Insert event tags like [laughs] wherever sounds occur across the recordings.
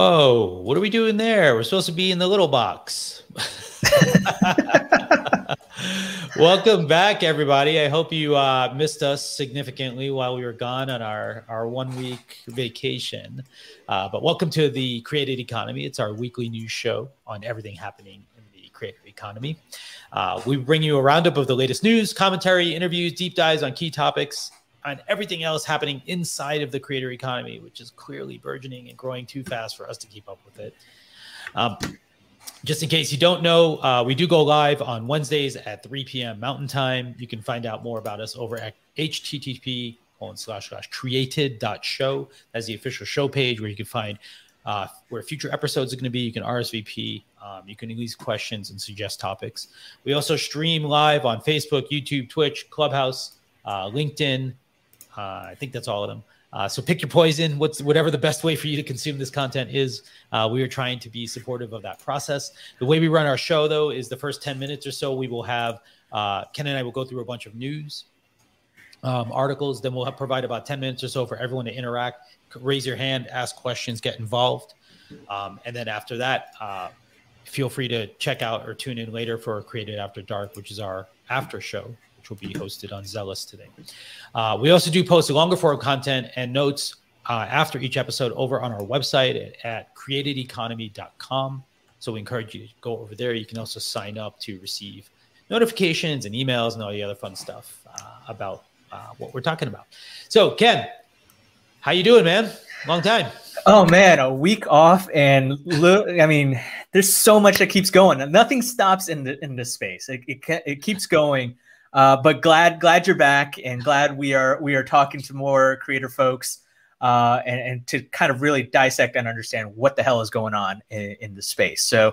Whoa, what are we doing there? We're supposed to be in the little box. [laughs] Welcome back, everybody. I hope you uh, missed us significantly while we were gone on our, our one week vacation. Uh, but welcome to the Created Economy. It's our weekly news show on everything happening in the creative economy. Uh, we bring you a roundup of the latest news, commentary, interviews, deep dives on key topics, on everything else happening inside of the creator economy, which is clearly burgeoning and growing too fast for us to keep up with it. Um, just in case you don't know, uh, we do go live on Wednesdays at 3 p.m. Mountain Time. You can find out more about us over at http colon slash slash created.show. That's the official show page where you can find uh, where future episodes are going to be. You can RSVP. Um, you can leave questions and suggest topics. We also stream live on Facebook, YouTube, Twitch, Clubhouse, uh, LinkedIn, uh, I think that's all of them. Uh, so pick your poison. What's whatever the best way for you to consume this content is. Uh, we are trying to be supportive of that process. The way we run our show, though, is the first ten minutes or so we will have uh, Ken and I will go through a bunch of news um, articles. Then we'll provide about ten minutes or so for everyone to interact, raise your hand, ask questions, get involved, um, and then after that, uh, feel free to check out or tune in later for Created After Dark, which is our after show will be hosted on Zealous today. Uh, we also do post longer form content and notes uh, after each episode over on our website at, at createdeconomy.com. So we encourage you to go over there. You can also sign up to receive notifications and emails and all the other fun stuff uh, about uh, what we're talking about. So Ken, how you doing, man? Long time. Oh man, a week off, and I mean, there's so much that keeps going. Nothing stops in the in this space. It, it, it keeps going. Uh, but glad glad you're back and glad we are we are talking to more creator folks uh, and, and, to kind of really dissect and understand what the hell is going on in, in the space. So,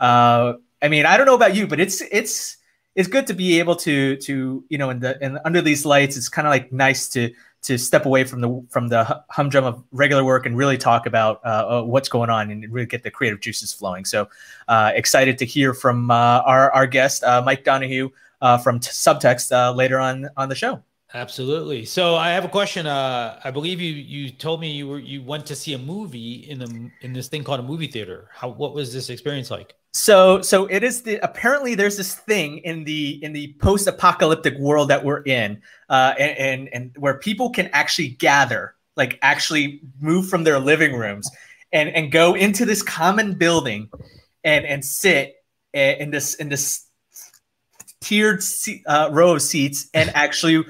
uh, I mean, I don't know about you, but it's it's it's good to be able to to you know in the in under these lights. It's kind of like nice to to step away from the from the humdrum of regular work and really talk about uh, uh, what's going on and really get the creative juices flowing. So uh, excited to hear from uh, our our guest uh, Mike Donoghue uh, from t- subtext uh, later on on the show. Absolutely. So I have a question. Uh, I believe you you told me you were you went to see a movie in the in this thing called a movie theater. How what was this experience like? So so it is the apparently there's this thing in the in the post apocalyptic world that we're in, uh, and, and and where people can actually gather, like actually move from their living rooms, and and go into this common building, and and sit eh, in this in this tiered uh, row of seats and [laughs] actually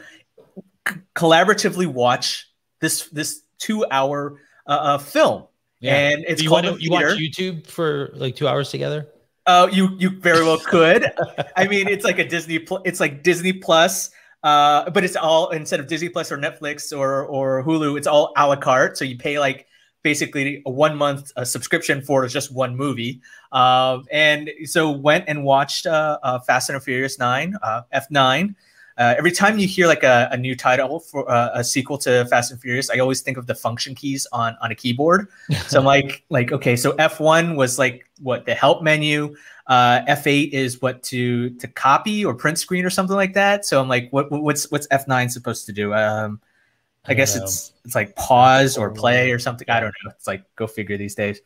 c- collaboratively watch this this two hour uh, uh, film. Yeah. And it's you, called to, you watch YouTube for like two hours together. Oh, uh, you you very well could. [laughs] I mean, it's like a Disney. Pl- it's like Disney Plus, uh, but it's all instead of Disney Plus or Netflix or or Hulu, it's all a la carte. So you pay like basically a one month uh, subscription for just one movie. Uh, and so went and watched uh, uh Fast and Furious 9, uh, F9. Uh, every time you hear like a, a new title for a sequel to Fast and Furious, I always think of the function keys on on a keyboard. so I'm [laughs] like, like okay, so F1 was like what the help menu. F8 is what to to copy or print screen or something like that. So I'm like, what what's what's F9 supposed to do? Um, I, guess know. it's it's like pause or play or something. I don't know. It's like go figure these days.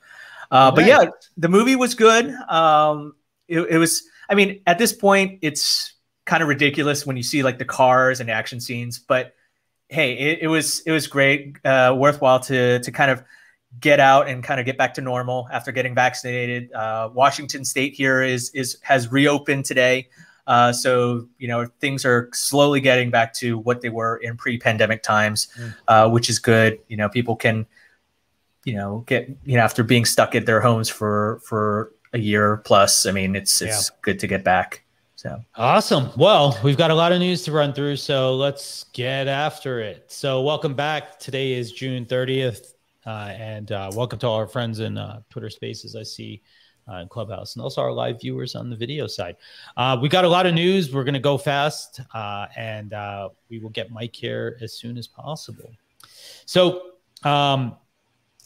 Uh, but yeah, the movie was good. Um, it, it, was. I mean, at this point, it's kind of ridiculous when you see like the cars and action scenes. But hey, it, it was it was great, uh, worthwhile to to kind of get out and kind of get back to normal after getting vaccinated. Uh, Washington State here is is has reopened today. Uh, so you know things are slowly getting back to what they were in pre-pandemic times, mm. uh, which is good. You know, people can, you know, get you know after being stuck at their homes for for a year plus. I mean, it's it's yeah. good to get back. So awesome. Well, we've got a lot of news to run through, so let's get after it. So welcome back. Today is June thirtieth, uh, and uh, welcome to all our friends in uh, Twitter Spaces. I see uh, Clubhouse, and also our live viewers on the video side. Uh, we got a lot of news. We're going to go fast, uh, and uh, we will get Mike here as soon as possible. So, um,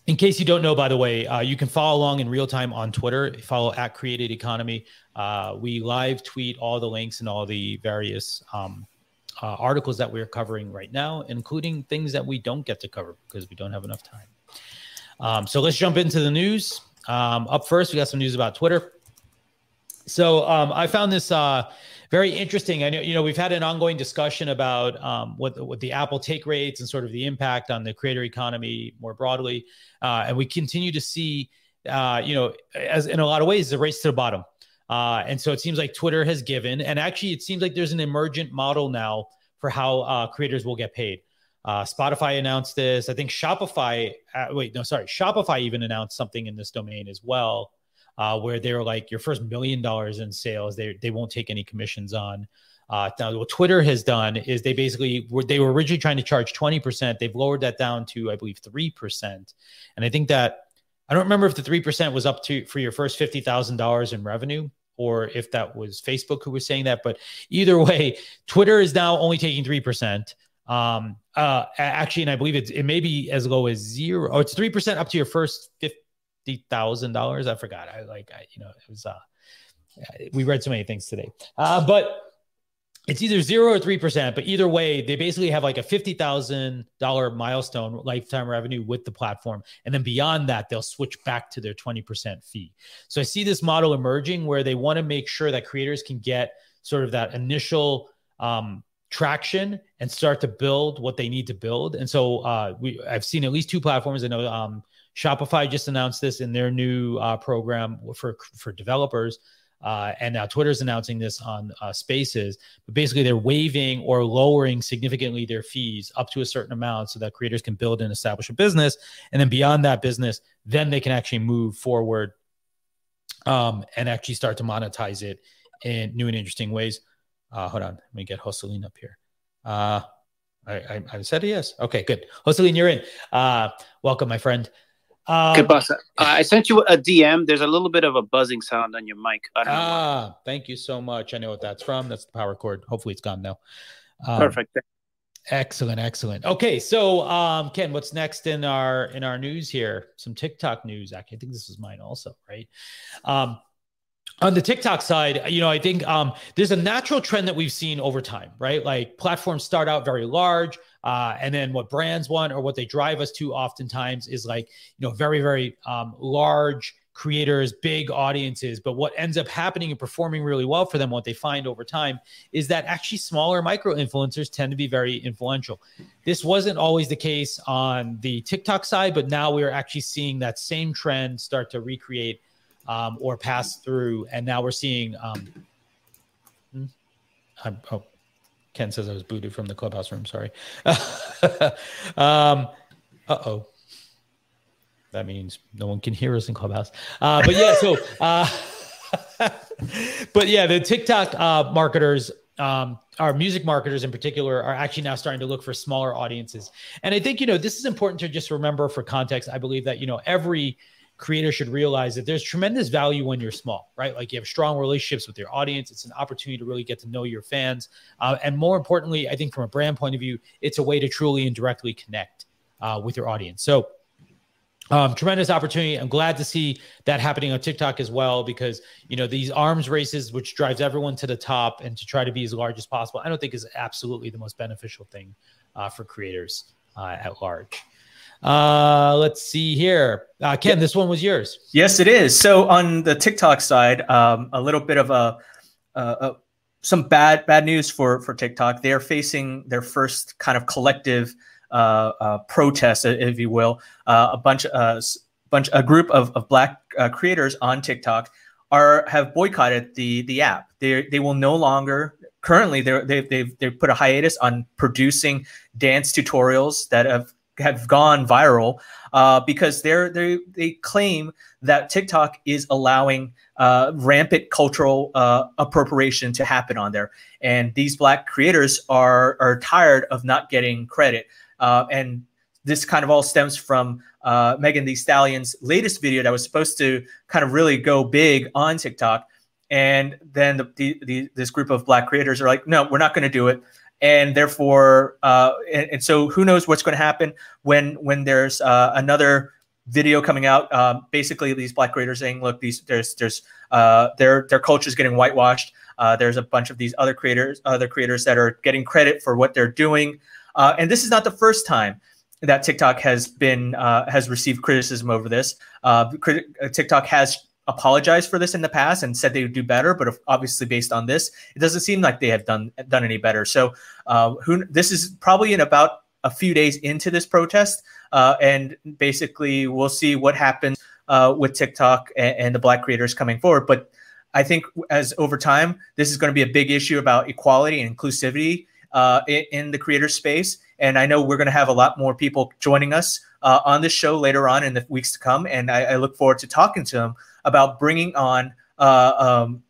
in case you don't know, by the way, uh, you can follow along in real time on Twitter. Follow at Created Economy. Uh, we live tweet all the links and all the various um, articles that we're covering right now, including things that we don't get to cover because we don't have enough time. Um, so let's jump into the news. Um, up first, we got some news about Twitter. So um, I found this uh, very interesting. I know you know we've had an ongoing discussion about um, what what the Apple take rates and sort of the impact on the creator economy more broadly, uh, and we continue to see uh, you know as in a lot of ways the race to the bottom. Uh, and so it seems like Twitter has given, and actually it seems like there's an emergent model now for how uh, creators will get paid. Uh, Spotify announced this. I think Shopify. Uh, wait, no, sorry. Shopify even announced something in this domain as well, uh, where they were like, your first million dollars in sales, they they won't take any commissions on. Uh, now, what Twitter has done is they basically were they were originally trying to charge twenty percent. They've lowered that down to I believe three percent, and I think that I don't remember if the three percent was up to for your first fifty thousand dollars in revenue or if that was Facebook who was saying that. But either way, Twitter is now only taking three percent. Um, uh, actually, and I believe it's it may be as low as zero. Oh, it's three percent up to your first fifty thousand dollars. I forgot. I like, I, you know, it was. Uh, we read so many things today, uh, but it's either zero or three percent. But either way, they basically have like a fifty thousand dollar milestone lifetime revenue with the platform, and then beyond that, they'll switch back to their twenty percent fee. So I see this model emerging where they want to make sure that creators can get sort of that initial um, traction and start to build what they need to build. And so uh, we I've seen at least two platforms. I know um, Shopify just announced this in their new uh, program for for developers. Uh, and now Twitter's announcing this on uh, Spaces, but basically they're waiving or lowering significantly their fees up to a certain amount so that creators can build and establish a business, and then beyond that business, then they can actually move forward um, and actually start to monetize it in new and interesting ways. Uh, hold on, let me get Jocelyn up here. Uh, I, I, I said yes. Okay, good. Jocelyn, you're in. Uh, welcome, my friend. Um, good boss. Uh, I sent you a DM. There's a little bit of a buzzing sound on your mic. Ah, thank you so much. I know what that's from. That's the power cord. Hopefully, it's gone now. Um, Perfect. Excellent, excellent. Okay, so um, Ken, what's next in our in our news here? Some TikTok news. Actually, I think this is mine also, right? Um, on the TikTok side, you know, I think um, there's a natural trend that we've seen over time, right? Like platforms start out very large, uh, and then what brands want or what they drive us to oftentimes is like, you know, very, very um, large creators, big audiences. But what ends up happening and performing really well for them, what they find over time, is that actually smaller micro influencers tend to be very influential. This wasn't always the case on the TikTok side, but now we're actually seeing that same trend start to recreate um, or pass through. And now we're seeing. Um, hmm? oh, Ken says I was booted from the clubhouse room. Sorry. [laughs] um, uh oh. That means no one can hear us in clubhouse. Uh, but yeah, so. [laughs] Uh, [laughs] but yeah, the TikTok uh, marketers um, our music marketers in particular are actually now starting to look for smaller audiences. And I think, you know, this is important to just remember for context. I believe that, you know, every creators should realize that there's tremendous value when you're small, right? Like you have strong relationships with your audience. It's an opportunity to really get to know your fans. Uh, and more importantly, I think from a brand point of view, it's a way to truly and directly connect uh, with your audience. So, um, tremendous opportunity. I'm glad to see that happening on TikTok as well because you know these arms races, which drives everyone to the top and to try to be as large as possible, I don't think is absolutely the most beneficial thing uh, for creators uh, at large. Uh, let's see here. Uh, Ken, this one was yours. Yes, it is. So on the TikTok side, um, a little bit of a, uh, some bad bad news for for TikTok. They are facing their first kind of collective uh, uh, protest, if you will. Uh, a bunch, uh, bunch, a group of, of black uh, creators on TikTok are have boycotted the the app. They they will no longer. Currently, they're, they've they've they've put a hiatus on producing dance tutorials that have have gone viral uh, because they're they they claim that TikTok is allowing uh, rampant cultural uh, appropriation to happen on there, and these black creators are are tired of not getting credit. Uh, and this kind of all stems from uh, Megan Thee Stallion's latest video that was supposed to kind of really go big on TikTok, and then the, the, the this group of black creators are like, no, we're not going to do it and therefore, uh, and, and, so who knows what's going to happen when when there's uh, another video coming out. Uh, basically, these black creators saying, "Look, these there's there's uh, their their culture is getting whitewashed. Uh, there's a bunch of these other creators, other creators that are getting credit for what they're doing, uh, and this is not the first time." that TikTok has been uh, has received criticism over this. Uh, crit- uh, TikTok has apologized for this in the past and said they would do better, but obviously based on this, it doesn't seem like they have done done any better. So, uh, who this is probably in about a few days into this protest, uh, and basically we'll see what happens uh, with TikTok and, and the Black creators coming forward. But I think as over time, this is going to be a big issue about equality and inclusivity uh, in, in, the creator space. And I know we're going to have a lot more people joining us uh, on this show later on in the weeks to come. And I, I look forward to talking to them about bringing on uh, um,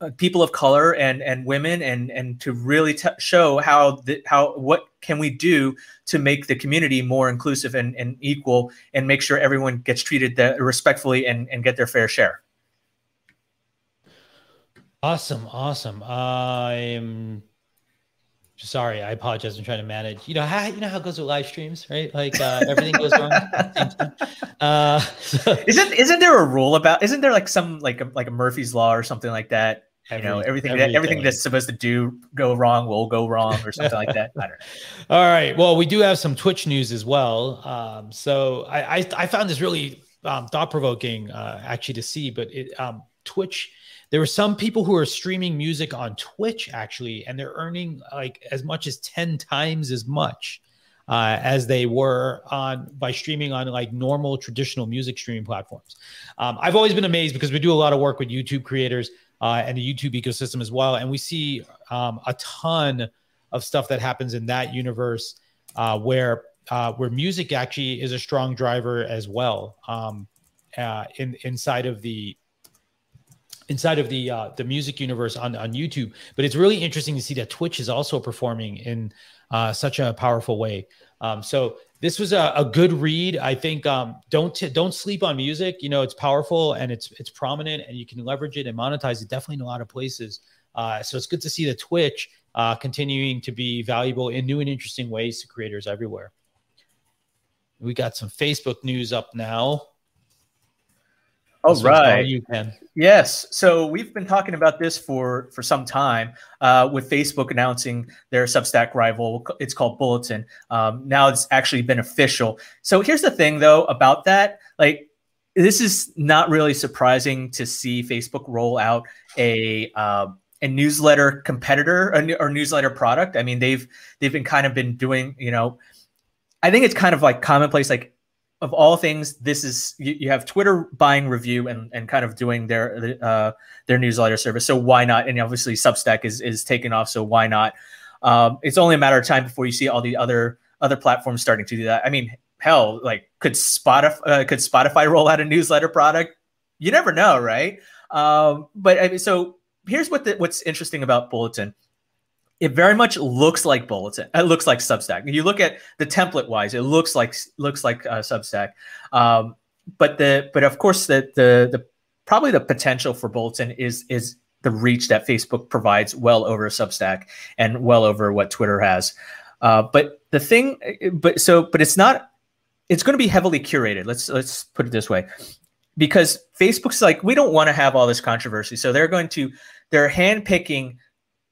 uh, people of color and and women and and to really t- show how the, how what can we do to make the community more inclusive and, and equal and make sure everyone gets treated respectfully and, and get their fair share. Awesome awesome. I'm sorry i apologize i'm trying to manage. You know how you know how it goes with live streams right? Like uh, everything goes wrong [laughs] uh, so. isn't isn't there a rule about isn't there like some like a, like a murphy's law or something like that? You know everything everything. that everything. that's supposed to do go wrong will go wrong or something like that? I don't know. [laughs] All right well we do have some twitch news as well. Um, so I, I, I found this really um, thought-provoking uh, actually to see but it um, twitch there were some people who are streaming music on Twitch actually, and they're earning like as much as 10 times as much uh, as they were on by streaming on like normal traditional music streaming platforms. Um, I've always been amazed because we do a lot of work with YouTube creators uh, and the YouTube ecosystem as well, and we see um, a ton of stuff that happens in that universe uh, where uh, where music actually is a strong driver as well um, uh, in inside of the inside of the uh, the music universe on on YouTube. But it's really interesting to see that Twitch is also performing in uh, such a powerful way. Um, so this was a, a good read. I think um, don't t- don't sleep on music. You know, it's powerful and it's it's prominent, and you can leverage it and monetize it definitely in a lot of places. Uh, so it's good to see the Twitch uh, continuing to be valuable in new and interesting ways to creators everywhere. We got some Facebook news up now. All right. You can. Yes. So we've been talking about this for for some time uh, with Facebook announcing their Substack rival. It's called Bulletin. Um, now it's actually been official. So here's the thing, though, about that. Like, this is not really surprising to see Facebook roll out a uh, a newsletter competitor or newsletter product. I mean, they've they've been kind of been doing. You know, I think it's kind of like commonplace. Like of all things, this is you, you, have Twitter buying Revue and, and kind of doing their uh, their newsletter service. So why not? And obviously Substack is is taking off. So why not? Um, it's only a matter of time before you see all the other other platforms starting to do that. I mean, hell, like could Spotify uh, could Spotify roll out a newsletter product? You never know, right? Um, but I mean, so here's what the, what's interesting about Bulletin it very much looks like bulletin. It looks like substack. You look at the template wise it looks like looks like uh, substack. Um, but the but of course the, the the probably the potential for bulletin is is the reach that facebook provides well over substack and well over what twitter has. Uh, but the thing but so but it's not it's going to be heavily curated. Let's let's put it this way. Because facebook's like we don't want to have all this controversy. So they're going to they're handpicking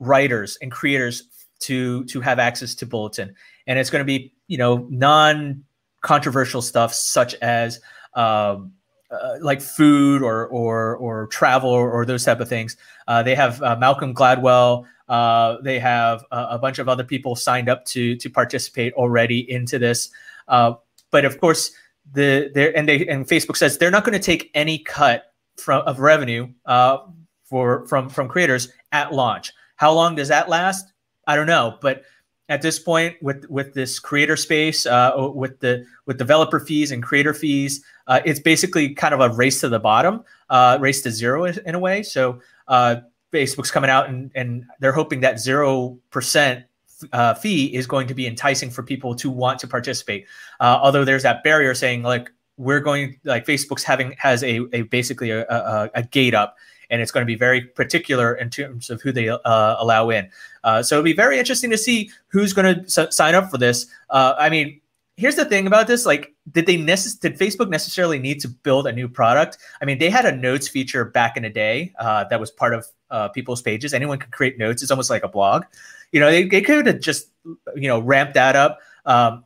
writers and creators to to have access to bulletin. And it's going to be you know non controversial stuff such as um, uh, like food or or or travel or, or those type of things. Uh, they have uh, malcolm gladwell. Uh, they have a, a, bunch of other people signed up to to participate already into this. Uh, but of course the there and they and facebook says they're not going to take any cut from of revenue uh, for from from creators at launch how long does that last? I don't know, but at this point, with with this creator space, uh, with the with developer fees and creator fees, uh, it's basically kind of a race to the bottom, uh, race to zero in a way. So uh, Facebook's coming out and and they're hoping that zero percent uh, fee is going to be enticing for people to want to participate. Uh, although there's that barrier saying like we're going like Facebook's having has a, a basically a, a, a gate up and it's going to be very particular in terms of who they uh, allow in. Uh, so it'll be very interesting to see who's going to s- sign up for this. Uh, I mean, here's the thing about this: like, did they necess- did Facebook necessarily need to build a new product? I mean, they had a notes feature back in the day uh, that was part of uh, people's pages. Anyone could create notes. It's almost like a blog. You know, they, they could have just you know ramped that up. Um,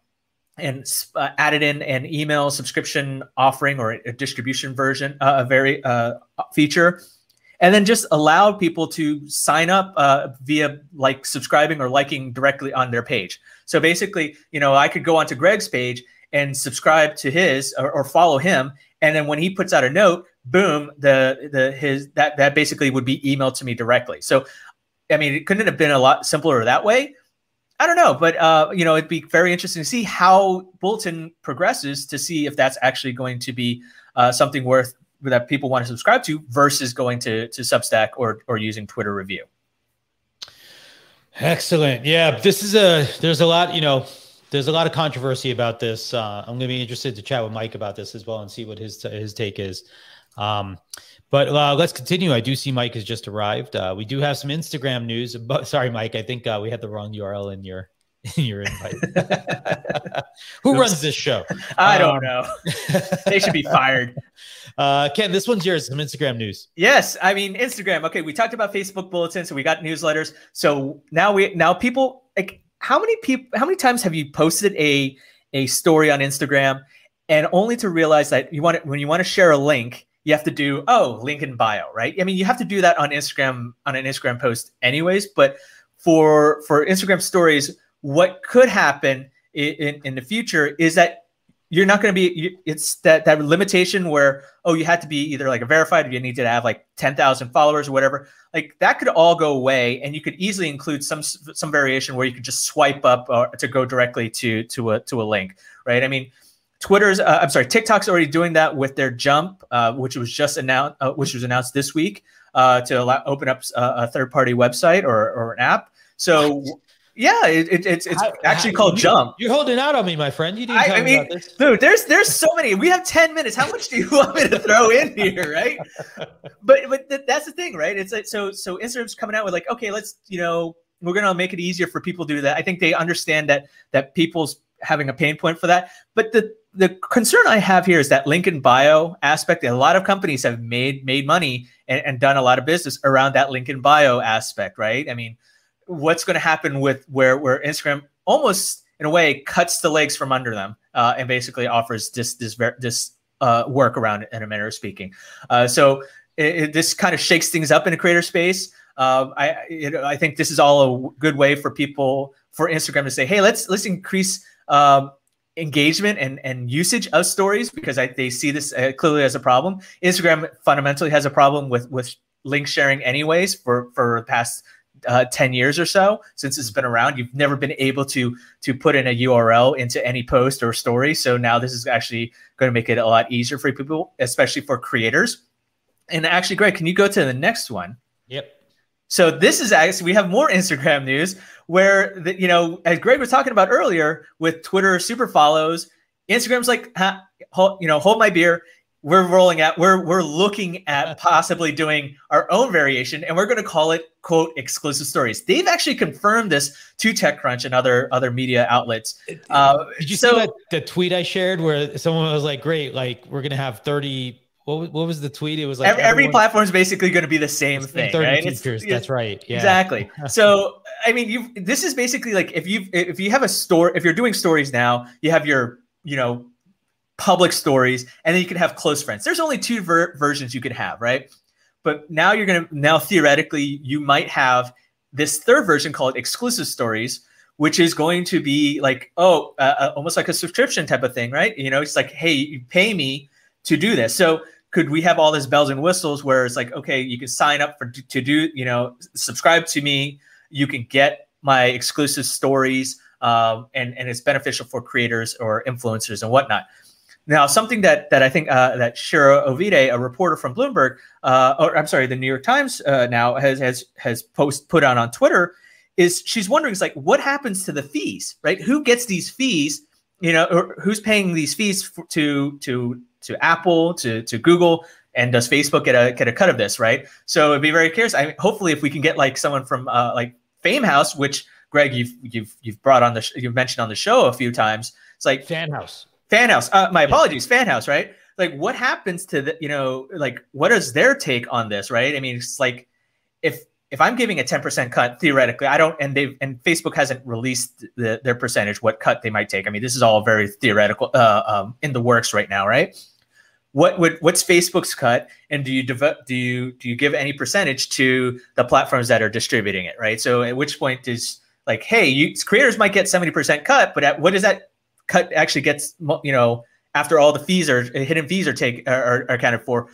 and uh, added in an email subscription offering or a, distribution version, uh, a very uh, feature, and then just allowed people to sign up uh, via like subscribing or liking directly on their page. So basically, you know, I could go onto Greg's page and subscribe to his or, or follow him, and then when he puts out a note, boom, the the his that that basically would be emailed to me directly. So, I mean, it couldn't have been a lot simpler that way I don't know, but uh, you know, it'd be very interesting to see how Bulletin progresses to see if that's actually going to be uh, something worth that people want to subscribe to versus going to to Substack or or using Twitter Revue. Excellent. Yeah, this is a there's a lot, you know, there's a lot of controversy about this. Uh, I'm going to be interested to chat with Mike about this as well and see what his his take is. Um, but uh, let's continue. I do see Mike has just arrived. Uh, we do have some Instagram news. But sorry, Mike, I think uh, we had the wrong URL in your in [laughs] your invite. [laughs] [laughs] Who runs this show? I don't um, know. they should be fired. Uh, Ken, this one's yours. Some Instagram news. Yes, I mean Instagram. Okay, we talked about Facebook bulletins, so we got newsletters. So now we now people like how many people? How many times have you posted a a story on Instagram and only to realize that you want it when you want to share a link you have to do oh link in bio right i mean you have to do that on instagram on an instagram post anyways but for for instagram stories what could happen in, in, in the future is that you're not going to be it's that that limitation where oh you had to be either like a verified or you need to have like 10,000 followers or whatever. Like that could all go away and you could easily include some some variation where you could just swipe up or to go directly to to a to a link right? I mean Twitter's, uh, I'm sorry, TikTok's already doing that with their Jump, uh, which was just announced, uh, which was announced this week uh, to allow, open up uh, a third-party website or, or an app. So, yeah, it, it, it's it's how, actually how, called you, Jump. You're holding out on me, my friend. You didn't I, I mean, dude, there's there's so many. We have ten minutes. How much do you [laughs] want me to throw in here, right? But but th- that's the thing, right? It's like so so Instagram's coming out with like, okay, let's you know we're gonna make it easier for people to do that. I think they understand that that people's having a pain point for that. But the the concern I have here is that link in bio aspect. A lot of companies have made made money and, and done a lot of business around that link in bio aspect, right? I mean, what's going to happen with where where Instagram almost in a way cuts the legs from under them uh, and basically offers this this this uh, work around in a manner of speaking. Uh, so it, it, this kind of shakes things up in a creator space. Uh, I it, I think this is all a good way for people for Instagram to say, hey, let's let's increase um, engagement and, and usage of stories because I, they see this uh, clearly as a problem. Instagram fundamentally has a problem with with link sharing anyways for for the past uh, 10 years or so since it's been around. You've never been able to to put in a url into any post or story. So now this is actually going to make it a lot easier for people especially for creators. And actually greg can you go to the next one? Yep. So this is actually we have more [laughs] Instagram news where the, you know as Greg was talking about earlier with Twitter super follows, Instagram's like you know hold my beer. We're rolling out. We're we're looking at [laughs] possibly doing our own variation, and we're going to call it quote exclusive stories. They've actually confirmed this to TechCrunch and other other media outlets. Uh, Did you so, see that the tweet I shared where someone was like, "Great, like we're going to have thirty what, what was the tweet? It was like every, platform is basically going to be the same thing, right? Features, that's right. Yeah. Exactly. [laughs] so, I mean, you this is basically like if you if you have a store, if you're doing stories now, you have your you know public stories, and then you can have close friends. There's only two ver- versions you could have, right? But now you're gonna now theoretically you might have this third version called exclusive stories, which is going to be like oh uh, uh almost like a subscription type of thing, right? You know, it's like hey, you pay me to do this. So could we have all this bells and whistles where it's like okay you can sign up for to do you know subscribe to me you can get my exclusive stories um, and and it's beneficial for creators or influencers and whatnot now something that that i think uh, that shira ovide a reporter from bloomberg uh, or i'm sorry the new york times uh, now has has has post put on on twitter is she's wondering it's like what happens to the fees right who gets these fees you know who's paying these fees for, to to to Apple, to to Google, and does Facebook get a get a cut of this, right? So it'd be very curious. I hopefully if we can get like someone from uh, like FameHouse, which Greg you've you've you've brought on the sh- you've mentioned on the show a few times. It's like FanHouse. FanHouse. Uh, my apologies, FanHouse, right? Like what happens to the you know like what is their take on this, right? I mean, it's like if if I'm giving a 10% cut theoretically, I don't, and they've, and Facebook hasn't released the, their percentage, what cut they might take. I mean, this is all very theoretical, uh, um, in the works right now, right? What would what's Facebook's cut, and do you dev- do you do you give any percentage to the platforms that are distributing it, right? So at which point is like, hey, you creators might get 70% cut, but at, what does that cut actually gets, you know, after all the fees are hidden fees are take are, are accounted for?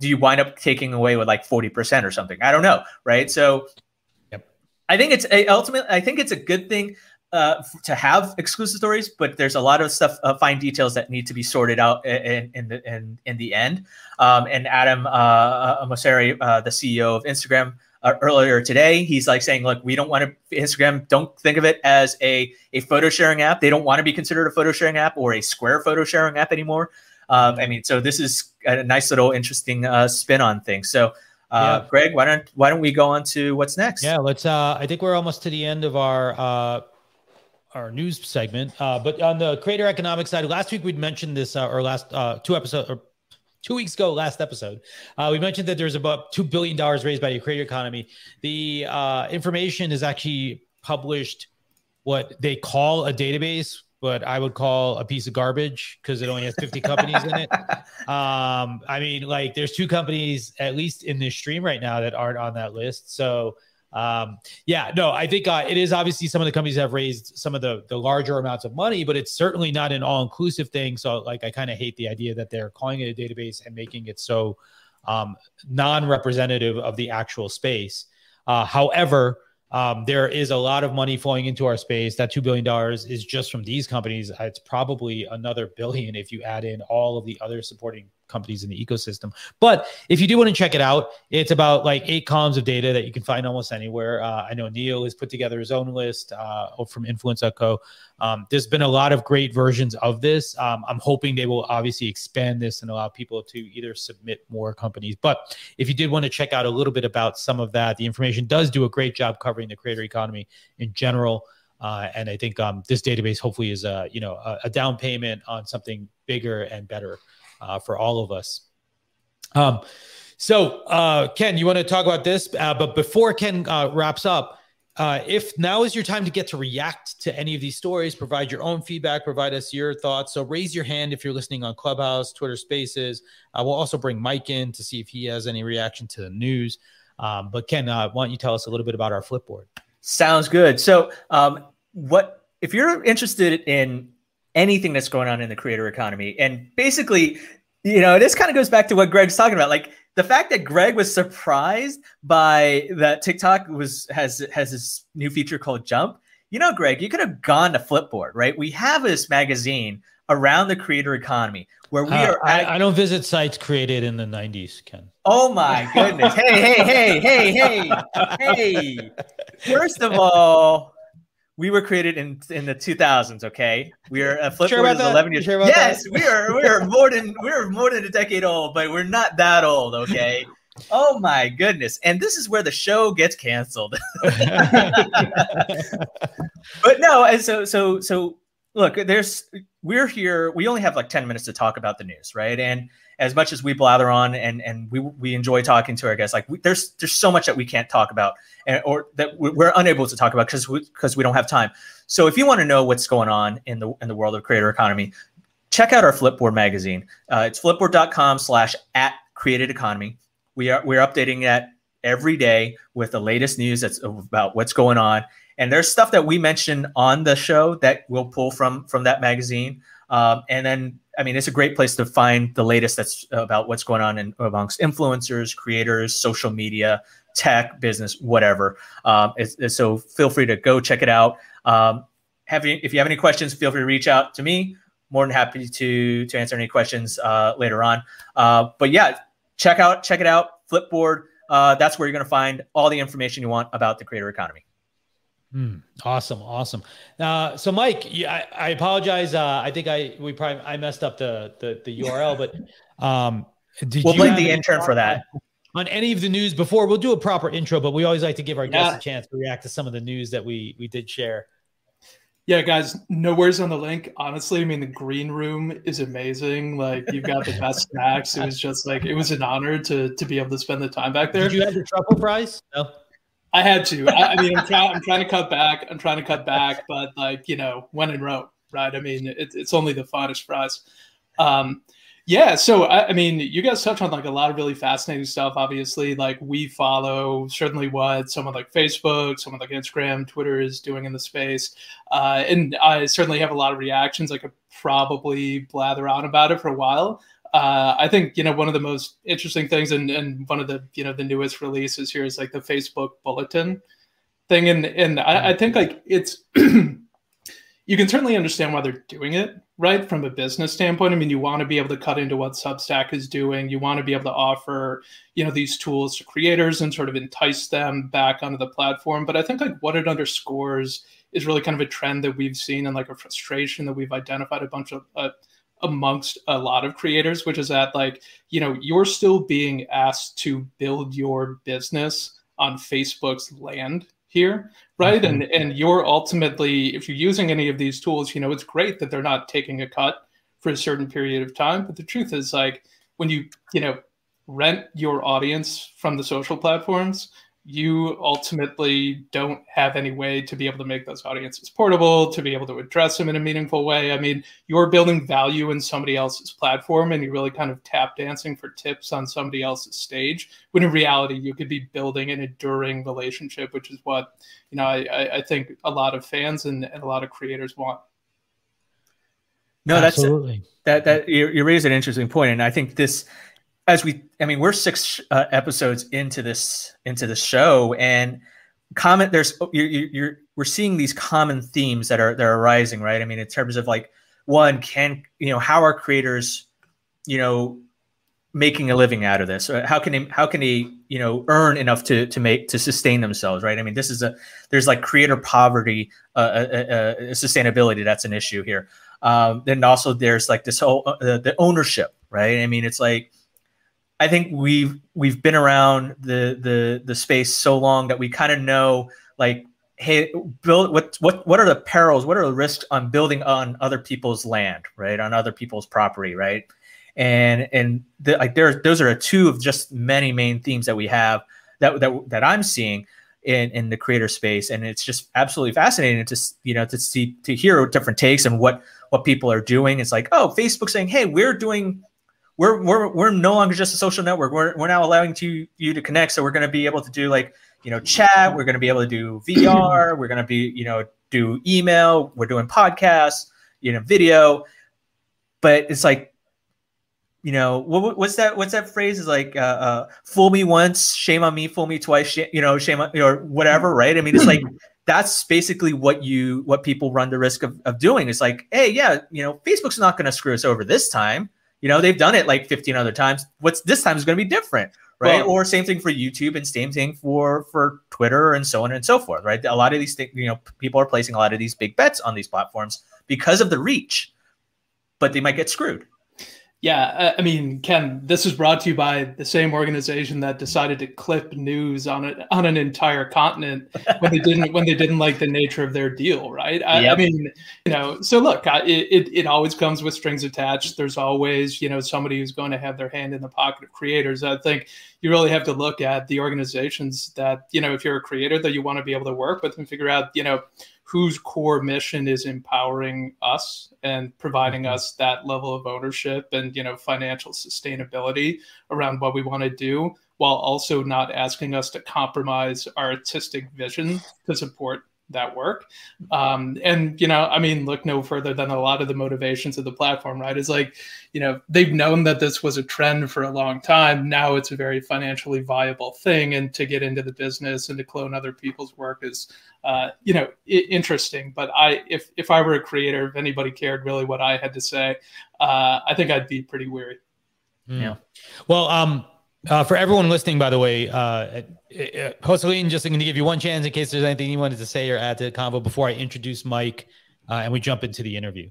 do you wind up taking away with like 40% or something? I don't know. Right. So yep. I think it's a, ultimately, I think it's a good thing uh, to have exclusive stories, but there's a lot of stuff, uh, fine details that need to be sorted out in, in the in, in the end. Um, and Adam uh, uh Mosseri, uh, the CEO of Instagram, uh, earlier today, he's like saying, "Look, we don't want to Instagram. Don't think of it as a a photo sharing app. They don't want to be considered a photo sharing app or a Square photo sharing app anymore. Um, I mean, so this is a nice little interesting uh, spin on things. So, uh, yeah. Greg, why don't why don't we go on to what's next? Yeah, let's. Uh, I think we're almost to the end of our uh, our news segment. Uh, but on the creator economic side, last week we'd mentioned this, uh, or last uh, two episodes, or two weeks ago, last episode, uh, we mentioned that there's about two billion dollars raised by the creator economy. The uh, information is actually published, what they call a database, but I would call a piece of garbage because it only has 50 companies in it. [laughs] Um, I mean, like there's two companies at least in this stream right now that aren't on that list. So um, yeah, no, I think uh, it is obviously some of the companies have raised some of the the larger amounts of money, but it's certainly not an all inclusive thing. So like I kind of hate the idea that they're calling it a database and making it so um, non representative of the actual space. Uh, however, um, there is a lot of money flowing into our space. That $2 billion is just from these companies. It's probably another billion if you add in all of the other supporting companies in the ecosystem. But if you do want to check it out, it's about like eight columns of data that you can find almost anywhere. Uh, I know Neil has put together his own list uh, from Influence.co. Um, there's been a lot of great versions of this. Um, I'm hoping they will obviously expand this and allow people to either submit more companies. But if you did want to check out a little bit about some of that, the information does do a great job covering the creator economy in general. Uh, and I think um, this database hopefully is a you know a, a down payment on something bigger and better uh, for all of us. Um, so, uh, Ken, you want to talk about this? Uh, but before Ken uh, wraps up, uh, if now is your time to get to react to any of these stories, provide your own feedback, provide us your thoughts. So raise your hand if you're listening on Clubhouse, Twitter Spaces. Uh, we'll also bring Mike in to see if he has any reaction to the news. Um, but Ken, why don't you tell us a little bit about our Flipboard? Sounds good. So, um, what if you're interested in anything that's going on in the creator economy. And basically, you know, this kind of goes back to what Greg's talking about. Like the fact that Greg was surprised by that TikTok was has has this new feature called Jump. You know, Greg, you could have gone to Flipboard, right? We have this magazine around the creator economy where we uh, are. I, I, don't visit sites created in the '90s, Ken. Oh my goodness! hey, hey, hey, hey, hey, hey! [laughs] First of all, we were created in in the 2000s. Okay, we are uh, a Flipboard sure is 11 years. Sure yes, that? we are. We are more than we are more than a decade old, but we're not that old. Okay. Oh my goodness! And this is where the show gets canceled. [laughs] but no, and so so so look, there's we're here. We only have like 10 minutes to talk about the news, right? And as much as we blather on and and we we enjoy talking to our guests, like we, there's there's so much that we can't talk about and, or that we're unable to talk about because because we, we don't have time. So if you want to know what's going on in the in the world of creator economy, check out our Flipboard magazine. Uh, it's flipboard.com/slash at created economy. We are we're updating that every day with the latest news that's about what's going on. And there's stuff that we mention on the show that we'll pull from from that magazine. Um, and then I mean, it's a great place to find the latest that's about what's going on in, amongst influencers, creators, social media, tech, business, whatever. Um, it's, it's, so feel free to go check it out. Um, have you, if you have any questions, feel free to reach out to me. More than happy to to answer any questions uh, later on. Uh, but yeah, check out check it out. Flipboard. Uh, that's where you're going to find all the information you want about the creator economy. Mm, awesome, awesome. Uh, so, Mike, I, I apologize. Uh, I think I we probably I messed up the the, the URL, but um, we'll blame the intern for that. On any of the news before, we'll do a proper intro, but we always like to give our guests a chance to react to some of the news that we we did share. Yeah, guys, no worries on the link. Honestly, I mean, the green room is amazing. Like, you've got the best snacks. It was just like, it was an honor to to be able to spend the time back there. Did you have the truffle fries? No. I had to. I, I mean, I'm trying. I'm trying to cut back. I'm trying to cut back, but like you know, when in Rome, right? I mean, it, it's only the finest fries. Um, yeah. So I, I, mean, you guys touch on like a lot of really fascinating stuff. Obviously, like we follow certainly what someone like Facebook, someone like Instagram, Twitter is doing in the space, uh, and I certainly have a lot of reactions. I could probably blather on about it for a while uh, I think you know one of the most interesting things, and, and one of the you know the newest releases here is like the Facebook bulletin thing, and and I, I think like it's [clears throat] you can certainly understand why they're doing it, right? From a business standpoint, I mean, you want to be able to cut into what Substack is doing. You want to be able to offer you know these tools to creators and sort of entice them back onto the platform. But I think like what it underscores is really kind of a trend that we've seen and like a frustration that we've identified a bunch of. Uh, amongst a lot of creators, which is that like, you know, you're still being asked to build your business on Facebook's land here, right? Mm-hmm. And and you're ultimately, if you're using any of these tools, you know, it's great that they're not taking a cut for a certain period of time. But the truth is like when you, you know, rent your audience from the social platforms, you ultimately don't have any way to be able to make those audiences portable, to be able to address them in a meaningful way. I mean, you're building value in somebody else's platform and you're really kind of tap dancing for tips on somebody else's stage, when in reality, you could be building an enduring relationship, which is what, you know, I, I think a lot of fans and, and a lot of creators want. No, that's Absolutely. that that you, you raise an interesting point, and I think this as we i mean we're six uh, episodes into this into the show and comment there's you're, you're we're seeing these common themes that are that are arising right? I mean in terms of like one can you know how are creators you know making a living out of this? How can they how can they you know earn enough to to make to sustain themselves right? I mean this is a there's like creator poverty uh, uh, uh, uh sustainability that's an issue here. Um then also there's like this whole uh, the ownership right? I mean it's like I think we've we've been around the the the space so long that we kind of know like hey build what what what are the perils what are the risks on building on other people's land right on other people's property right? And and the, like there those are two of just many main themes that we have that that that I'm seeing in in the creator space. And it's just absolutely fascinating to you know to see to hear different takes and what what people are doing. It's like oh Facebook saying hey we're doing we're we're we're no longer just a social network. We're we're now allowing to you to connect. So we're going to be able to do like you know chat. We're going to be able to do [clears throat] VR. We're going to be you know do email. We're doing podcasts. You know video. But it's like you know what, what's that what's that phrase is like uh, uh, fool me once shame on me fool me twice sh- you know shame on or whatever right i mean it's like [clears throat] that's basically what you what people run the risk of, of doing it's like hey yeah you know facebook's not going to screw us over this time you know, they've done it like 15 other times. What's this time is going to be different, right? Well, or same thing for YouTube and same thing for for Twitter and so on and so forth, right? A lot of these things, you know, people are placing a lot of these big bets on these platforms because of the reach, but they might get screwed. Yeah, I mean, Ken, this is brought to you by the same organization that decided to clip news on it on an entire continent when they didn't when they didn't like the nature of their deal, right? I, yep. I mean, you know, so look, it, it it always comes with strings attached. There's always you know somebody who's going to have their hand in the pocket of creators. I think you really have to look at the organizations that you know if you're a creator that you want to be able to work with and figure out you know whose core mission is empowering us and providing mm-hmm. us that level of ownership and you know financial sustainability around what we want to do while also not asking us to compromise our artistic vision to support that work. Um, and, you know, I mean, look no further than a lot of the motivations of the platform, right? Is like, you know, they've known that this was a trend for a long time. Now it's a very financially viable thing. And to get into the business and to clone other people's work is, uh, you know, I- interesting. But I, if, if I were a creator, if anybody cared really what I had to say, uh, I think I'd be pretty weary. Mm. Yeah. Well, um, uh, for everyone listening, by the way, uh, Joseline, uh, just going to give you one chance in case there's anything you wanted to say or add to the convo before I introduce Mike uh, and we jump into the interview.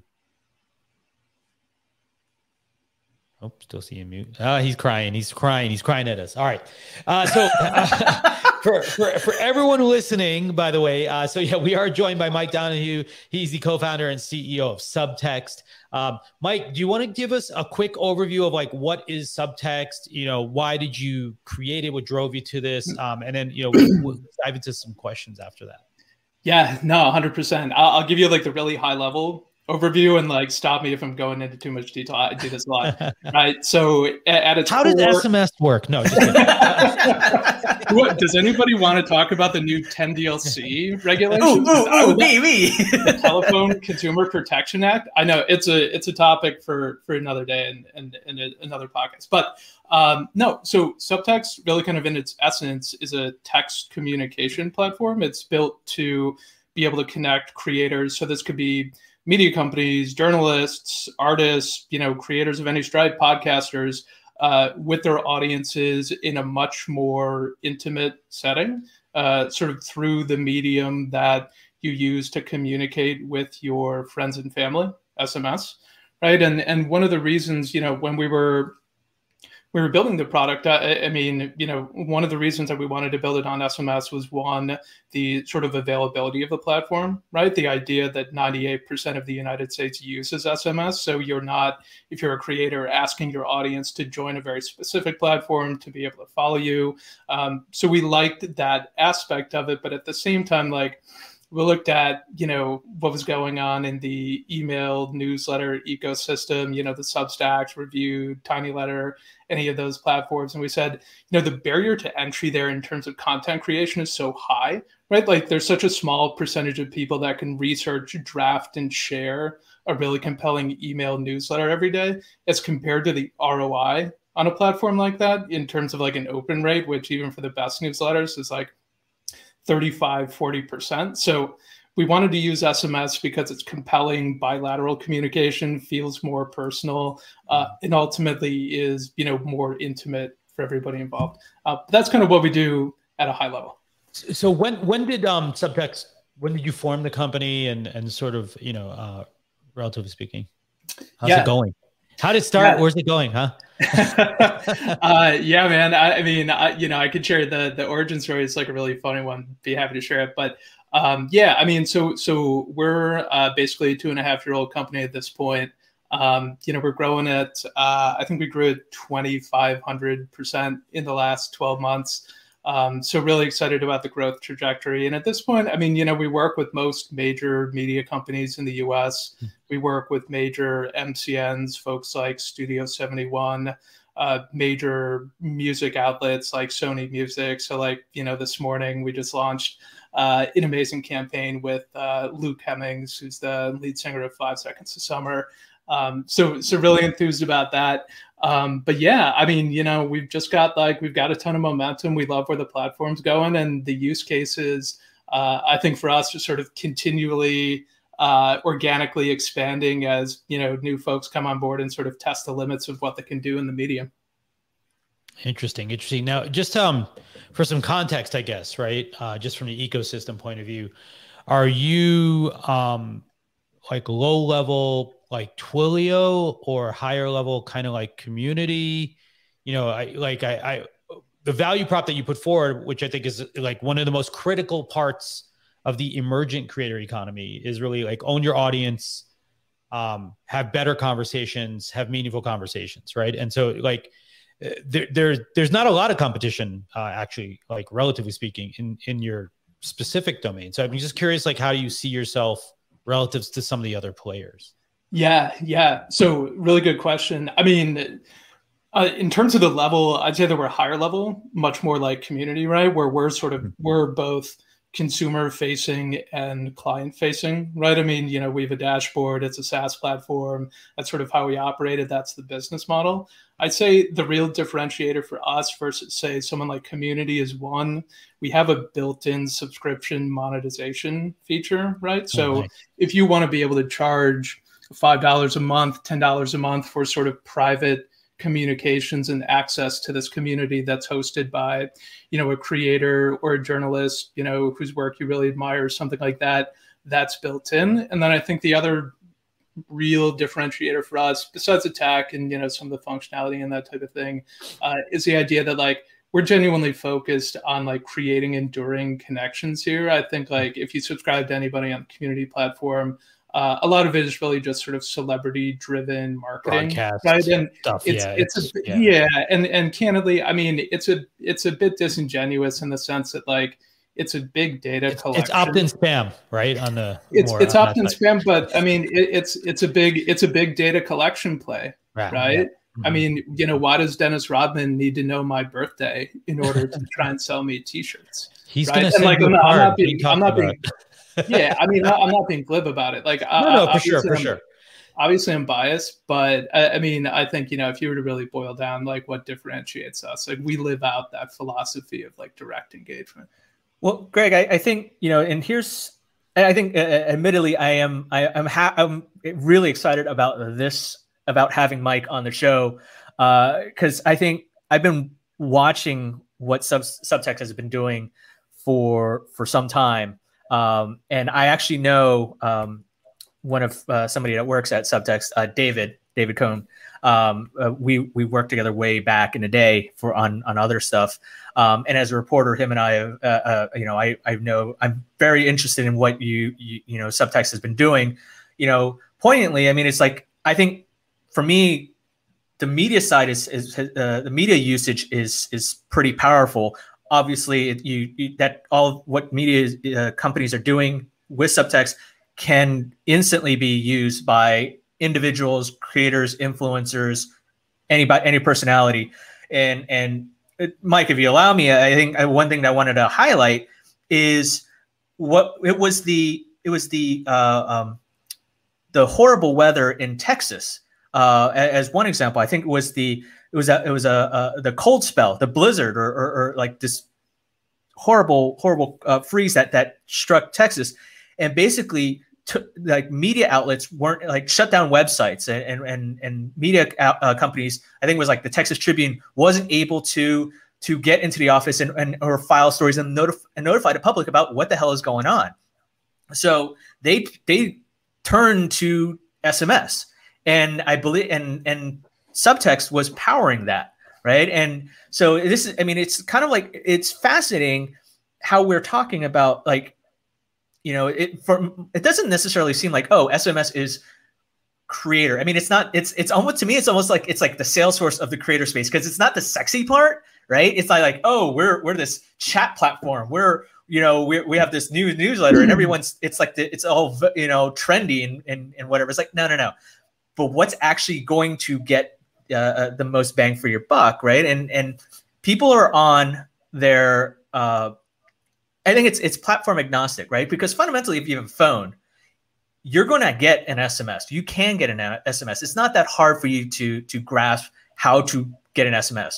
Oh, still see him mute. Uh, he's crying. He's crying. He's crying at us. All right. Uh, so, [laughs] for, for, for everyone listening, by the way, uh, so yeah, we are joined by Mike Donoghue. He's the co-founder and CEO of Subtext. Um, Mike, do you want to give us a quick overview of like what is Subtext? You know, why did you create it? What drove you to this? Um, and then you know, we'll, we'll dive into some questions after that. Yeah, no, hundred percent. I'll give you like the really high level overview and like stop me if I'm going into too much detail. I do this a lot, [laughs] right? So at, at its how core, does SMS work? No. [laughs] what, does anybody want to talk about the new 10 DLC [laughs] regulations? Oh, oh, oh, me, me. the Telephone Consumer Protection Act. I know it's a it's a topic for for another day and and, and a, another podcast, but um, no. So Subtext, really, kind of in its essence, is a text communication platform. It's built to be able to connect creators. So this could be media companies, journalists, artists, you know, creators of any stripe, podcasters, uh, with their audiences in a much more intimate setting, uh, sort of through the medium that you use to communicate with your friends and family, SMS, right? And and one of the reasons, you know, when we were we were building the product, I, I, mean, you know, one of the reasons that we wanted to build it on SMS was one, the sort of availability of the platform, right? The idea that 98% of the United States uses SMS. So you're not, if you're a creator, asking your audience to join a very specific platform to be able to follow you. Um, so we liked that aspect of it. But at the same time, like, we looked at you know what was going on in the email newsletter ecosystem you know the substacks Revue tinyletter any of those platforms. And we said you know the barrier to entry there in terms of content creation is so high right? Like there's such a small percentage of people that can research draft and share a really compelling email newsletter every day as compared to the roi on a platform like that in terms of like an open rate which even for the best newsletters is like 35, 40%. So we wanted to use SMS because it's compelling bilateral communication, feels more personal, uh, and ultimately is you know more intimate for everybody involved. Uh, that's kind of what we do at a high level. So when when did um, Subtext when did you form the company and and sort of you know uh, relatively speaking, how's yeah. it going? How did it start? Yeah. Where's it going? Huh? [laughs] uh, yeah, man. I, I mean, I, you know, I could share the the origin story. It's like a really funny one. Be happy to share it. But um, yeah, I mean, so so we're uh, basically a two and a half year old company at this point. Um, you know, we're growing at. Uh, I think we grew at twenty five hundred percent in the last twelve months. Um, so really excited about the growth trajectory. And at this point, I mean, you know, we work with most major media companies in the U.S. We work with major MCNs, folks like Studio 71, uh, major music outlets like Sony Music. So, like, you know, this morning we just launched uh, an amazing campaign with uh, Luke Hemmings, who's the lead singer of Five Seconds of Summer. Um, so, so really enthused about that. Um, but yeah, I mean, you know, we've just got like we've got a ton of momentum. We love where the platform's going, and the use cases. Uh, I think for us, just sort of continually uh, organically expanding as you know new folks come on board and sort of test the limits of what they can do in the medium. Interesting, interesting. Now, just um, for some context, I guess, right? Uh, just from the ecosystem point of view, are you um, like low level like Twilio or higher level kind of like community? You know, I like I, I the value prop that you put forward, which I think is like one of the most critical parts of the emergent creator economy, is really like own your audience, um, have better conversations, have meaningful conversations, right? And so like there, there's not a lot of competition uh, actually, like relatively speaking, in in your specific domain. So I'm just curious, like how do you see yourself relative to some of the other players. Yeah, yeah. So really good question. I mean, uh, in terms of the level, I'd say that we're higher level, much more like community, right? Where we're sort of mm-hmm. we're both consumer facing and client facing, right? I mean, you know, we have a dashboard, it's a SaaS platform. That's sort of how we operated. That's the business model. I'd say the real differentiator for us versus, say, someone like Community is one, we have a built in subscription monetization feature, right? So okay. if you want to be able to charge $5 a month, $10 a month for sort of private communications and access to this community that's hosted by you know a creator or a journalist you know whose work you really admire something like that that's built in and then i think the other real differentiator for us besides attack and you know some of the functionality and that type of thing uh, is the idea that like we're genuinely focused on like creating enduring connections here. I think like if you subscribe to anybody on the community platform, uh, a lot of it is really just sort of celebrity driven marketing Broadcast right and stuff. it's yeah, it's, a yeah. yeah. and and candidly i mean it's a it's a bit disingenuous in the sense that like it's a big data It's, collection it's opt-in spam, right? On the it's more it's opt-in spam but i mean it, it's it's a big it's a big data collection play Right. right yeah. i Mhm. mean you know why does dennis rodman need to know my birthday in order to try and sell me t-shirts he's right? gonna And, like, I'm not- I'm not being- I'm not being-? Yeah i mean i'm not being glib about it like I- no, no, I- for sure, obviously for I'm- sure. obviously I'm biased, but I, I mean, I think you know, if you were to really boil down like what differentiates us, like we live out that philosophy of like direct engagement. Well, Greg, I, I think you know, and here's, I think, uh, admittedly, I am, I, I'm, ha- I'm really excited about this, about having Mike on the show, because I think I've been watching what sub Subtext has been doing for for some time, um, and I actually know um, one of uh, somebody that works at Subtext, uh, David David Cohn. Um, uh, we we worked together way back in the day for on on other stuff. Um, and as a reporter, him and I, uh, uh, you know, I I know I'm very interested in what you you, you know Subtext has been doing. You know, poignantly, I mean, it's like I think for me, the media side is is uh, the media usage is is pretty powerful. Obviously, it, you, you that all what media uh, companies are doing with Subtext can instantly be used by individuals, creators, influencers, anybody, any personality. And and uh, Mike, if you allow me, I think uh, one thing that I wanted to highlight is what it was the it was the uh, um, the horrible weather in Texas uh, as one example. I think it was the it was a, it was a, a the cold spell, the blizzard, or, or, or like this horrible horrible uh, freeze that that struck Texas, and basically like media outlets weren't like shut down websites and and and, media out- uh, companies. I think it was like the Texas Tribune wasn't able to to get into the office and, and or file stories and, notif- and notify the public about what the hell is going on. So they they turned to SMS, and I believe and and subtext was powering that, right? And so this is, I mean, it's kind of like it's fascinating how we're talking about like, you know, it from it doesn't necessarily seem like oh SMS is creator. I mean, it's not. It's it's almost to me. It's almost like it's like the sales force of the creator space because it's not the sexy part, right? It's not like oh, we're we're this chat platform. We're you know we, we have this new newsletter and everyone's it's like the, it's all you know trendy and, and and whatever. It's like no no no. But what's actually going to get uh, uh, the most bang for your buck, right? And and people are on their. Uh, I think it's it's platform agnostic, right? Because fundamentally, if you have a phone, you're going to get an SMS. You can get an SMS. It's not that hard for you to to grasp how to get an SMS.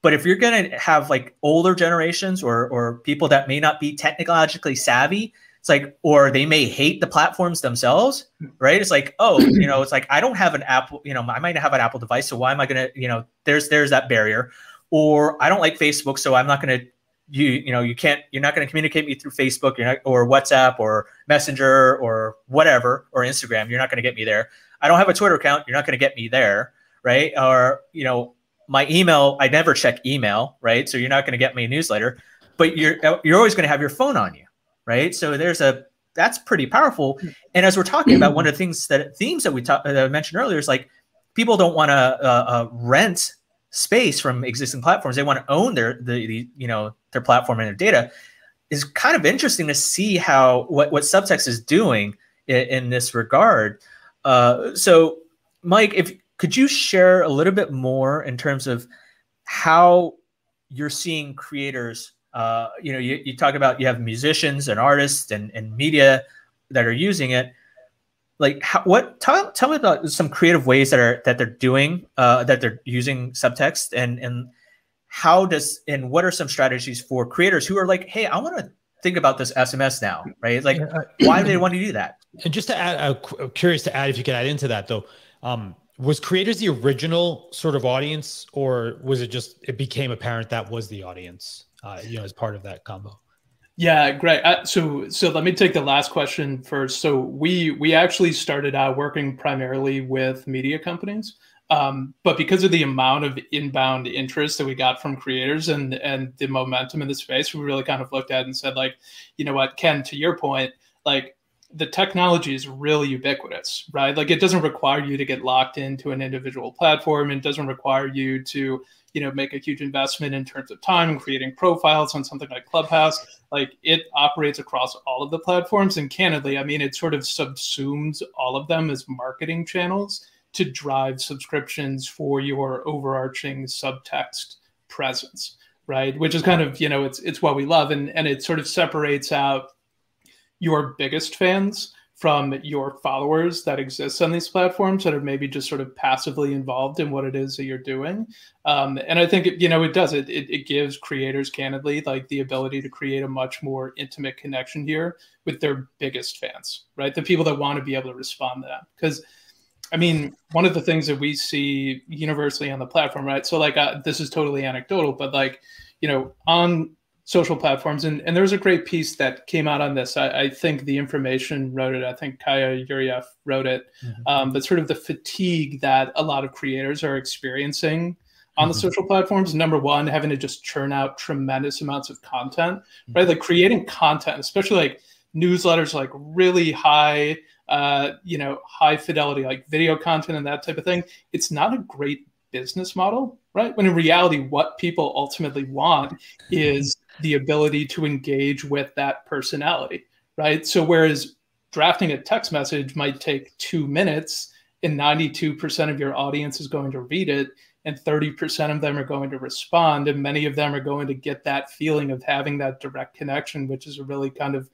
But if you're going to have like older generations or or people that may not be technologically savvy, it's like or they may hate the platforms themselves, right? It's like, oh, you know, it's like I don't have an Apple, you know, I might not have an Apple device, so why am I to, you know, there's there's that barrier. Or I don't like Facebook, so I'm not to you you know you can't you're not going to communicate me through Facebook not, or WhatsApp or Messenger or whatever or Instagram you're not going to get me there I don't have a Twitter account you're not going to get me there right or you know my email I never check email right so you're not going to get me a newsletter but you're you're always going to have your phone on you right so there's a that's pretty powerful and as we're talking about one of the things that themes that we talked that I mentioned earlier is like people don't want to uh, uh, rent space from existing platforms. They want to own their the, the you know their platform and their data. Is kind of interesting to see how what what Subtext is doing in, in this regard. Uh, so, Mike, if could you share a little bit more in terms of how you're seeing creators? Uh, you know, you, you talk about you have musicians and artists and, and media that are using it like how, what tell, tell me about some creative ways that are that they're doing uh, that they're using subtext and and how does and what are some strategies for creators who are like hey i want to think about this sms now right like why do they want to do that And just to add, uh, I'm curious to add if you could add into that though. Um, was creators the original sort of audience, or was it just it became apparent that was the audience? Uh, you know, as part of that combo. Yeah, great. Uh, so, so let me take the last question first. So, we we actually started out working primarily with media companies, um, but because of the amount of inbound interest that we got from creators and and the momentum in the space, we really kind of looked at and said, like, you know what, Ken, to your point, like the technology is really ubiquitous, right? Like, it doesn't require you to get locked into an individual platform. It doesn't require you to you know make a huge investment in terms of time and creating profiles on something like clubhouse. Like it operates across all of the platforms. And candidly i mean it sort of subsumes all of them as marketing channels to drive subscriptions for your overarching subtext presence right? Which is kind of you know it's it's what we love. And and it sort of separates out your biggest fans from your followers that exist on these platforms that are maybe just sort of passively involved in what it is that you're doing. Um, and I think, you know, it does, it, it, it gives creators candidly like the ability to create a much more intimate connection here with their biggest fans, right? The people that want to be able to respond to that. Because I mean, one of the things that we see universally on the platform, right? So like, uh, this is totally anecdotal, but like, you know, on social platforms. And, and there's a great piece that came out on this. I, I think the information wrote it. I think Kaya Yurieff wrote it. Mm-hmm. Um, but sort of the fatigue that a lot of creators are experiencing on mm-hmm. the social platforms. Number one, having to just churn out tremendous amounts of content, mm-hmm. right? Like creating content, especially like newsletters, like really high, uh, you know, high fidelity, like video content and that type of thing. It's not a great business model, right? When in reality, what people ultimately want [laughs] is the ability to engage with that personality, right? So whereas drafting a text message might take two minutes and 92% of your audience is going to read it and 30% of them are going to respond and many of them are going to get that feeling of having that direct connection which is a really kind of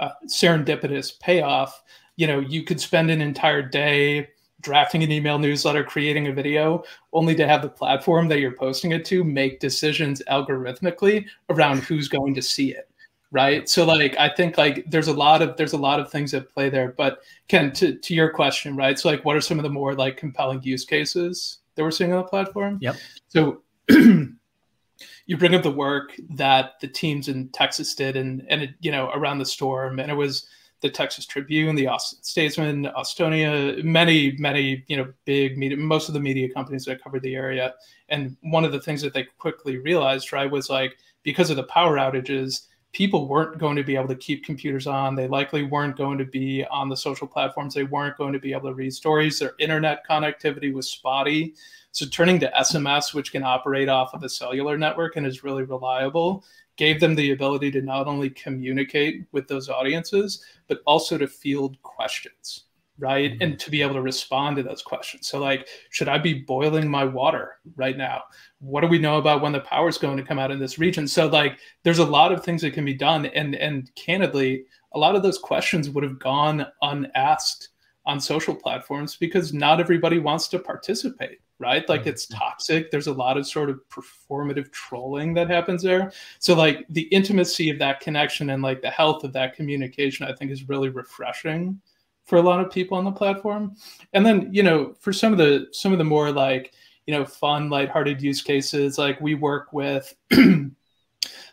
uh, serendipitous payoff you know you could spend an entire day drafting an email newsletter, creating a video, only to have the platform that you're posting it to make decisions algorithmically around who's going to see it. Right. So like I think like there's a lot of there's a lot of things at play there. But Ken, to, to your question, right? So like what are some of the more like compelling use cases that we're seeing on the platform? Yep. So [clears throat] you bring up the work that the teams in Texas did and and it, you know around the storm and it was the Texas Tribune, the Austin Statesman, Austonia, many, many, you know, big media, most of the media companies that covered the area. And one of the things that they quickly realized, right, was like because of the power outages, people weren't going to be able to keep computers on. They likely weren't going to be on the social platforms. They weren't going to be able to read stories. Their internet connectivity was spotty. So turning to SMS, which can operate off of a cellular network and is really reliable, gave them the ability to not only communicate with those audiences, but also to field questions, right? Mm-hmm. And to be able to respond to those questions. So, like, should I be boiling my water right now? What do we know about when the power is going to come out in this region? So, like, there's a lot of things that can be done. And, and candidly, a lot of those questions would have gone unasked on social platforms because not everybody wants to participate right? Like it's mm-hmm. toxic. There's a lot of sort of performative trolling that happens there. So like the intimacy of that connection and like the health of that communication, I think is really refreshing for a lot of people on the platform. And then, you know, for some of the some of the more like, you know, fun, lighthearted use cases, like we work with [clears throat] a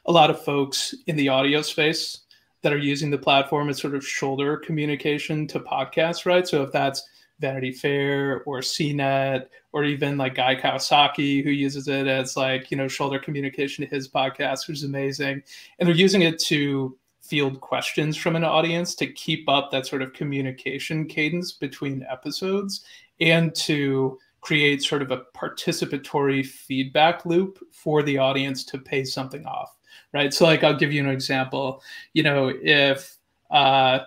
lot of folks in the audio space that are using the platform as sort of shoulder communication to podcasts, right? So if that's Vanity Fair or CNET or even like Guy Kawasaki, who uses it as like, you know, shoulder communication to his podcast, which is amazing. And they're using it to field questions from an audience to keep up that sort of communication cadence between episodes and to create sort of a participatory feedback loop for the audience to pay something off. Right. So, like, I'll give you an example. You know, if, uh,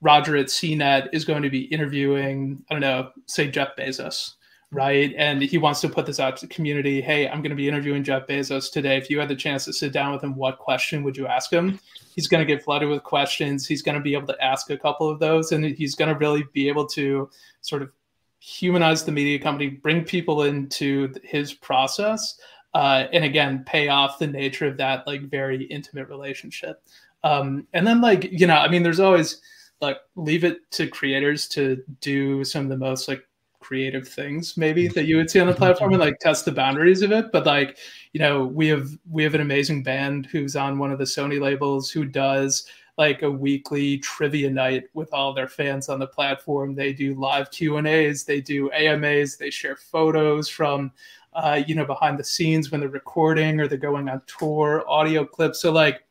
Roger at CNET is going to be interviewing, I don't know, say Jeff Bezos, right? And he wants to put this out to the community. Hey, I'm going to be interviewing Jeff Bezos today. If you had the chance to sit down with him, what question would you ask him? He's going to get flooded with questions. He's going to be able to ask a couple of those, and he's going to really be able to sort of humanize the media company, bring people into his process, uh, and again, pay off the nature of that like very intimate relationship. Um, and then, like you know, I mean, there's always like leave it to creators to do some of the most like creative things maybe that you would see on the platform and like test the boundaries of it. But like, you know, we have we have an amazing band who's on one of the Sony labels who does like a weekly trivia night with all their fans on the platform. They do live Q and A's, they do AMAs, they share photos from uh, you know behind the scenes when they're recording or they're going on tour, audio clips. So like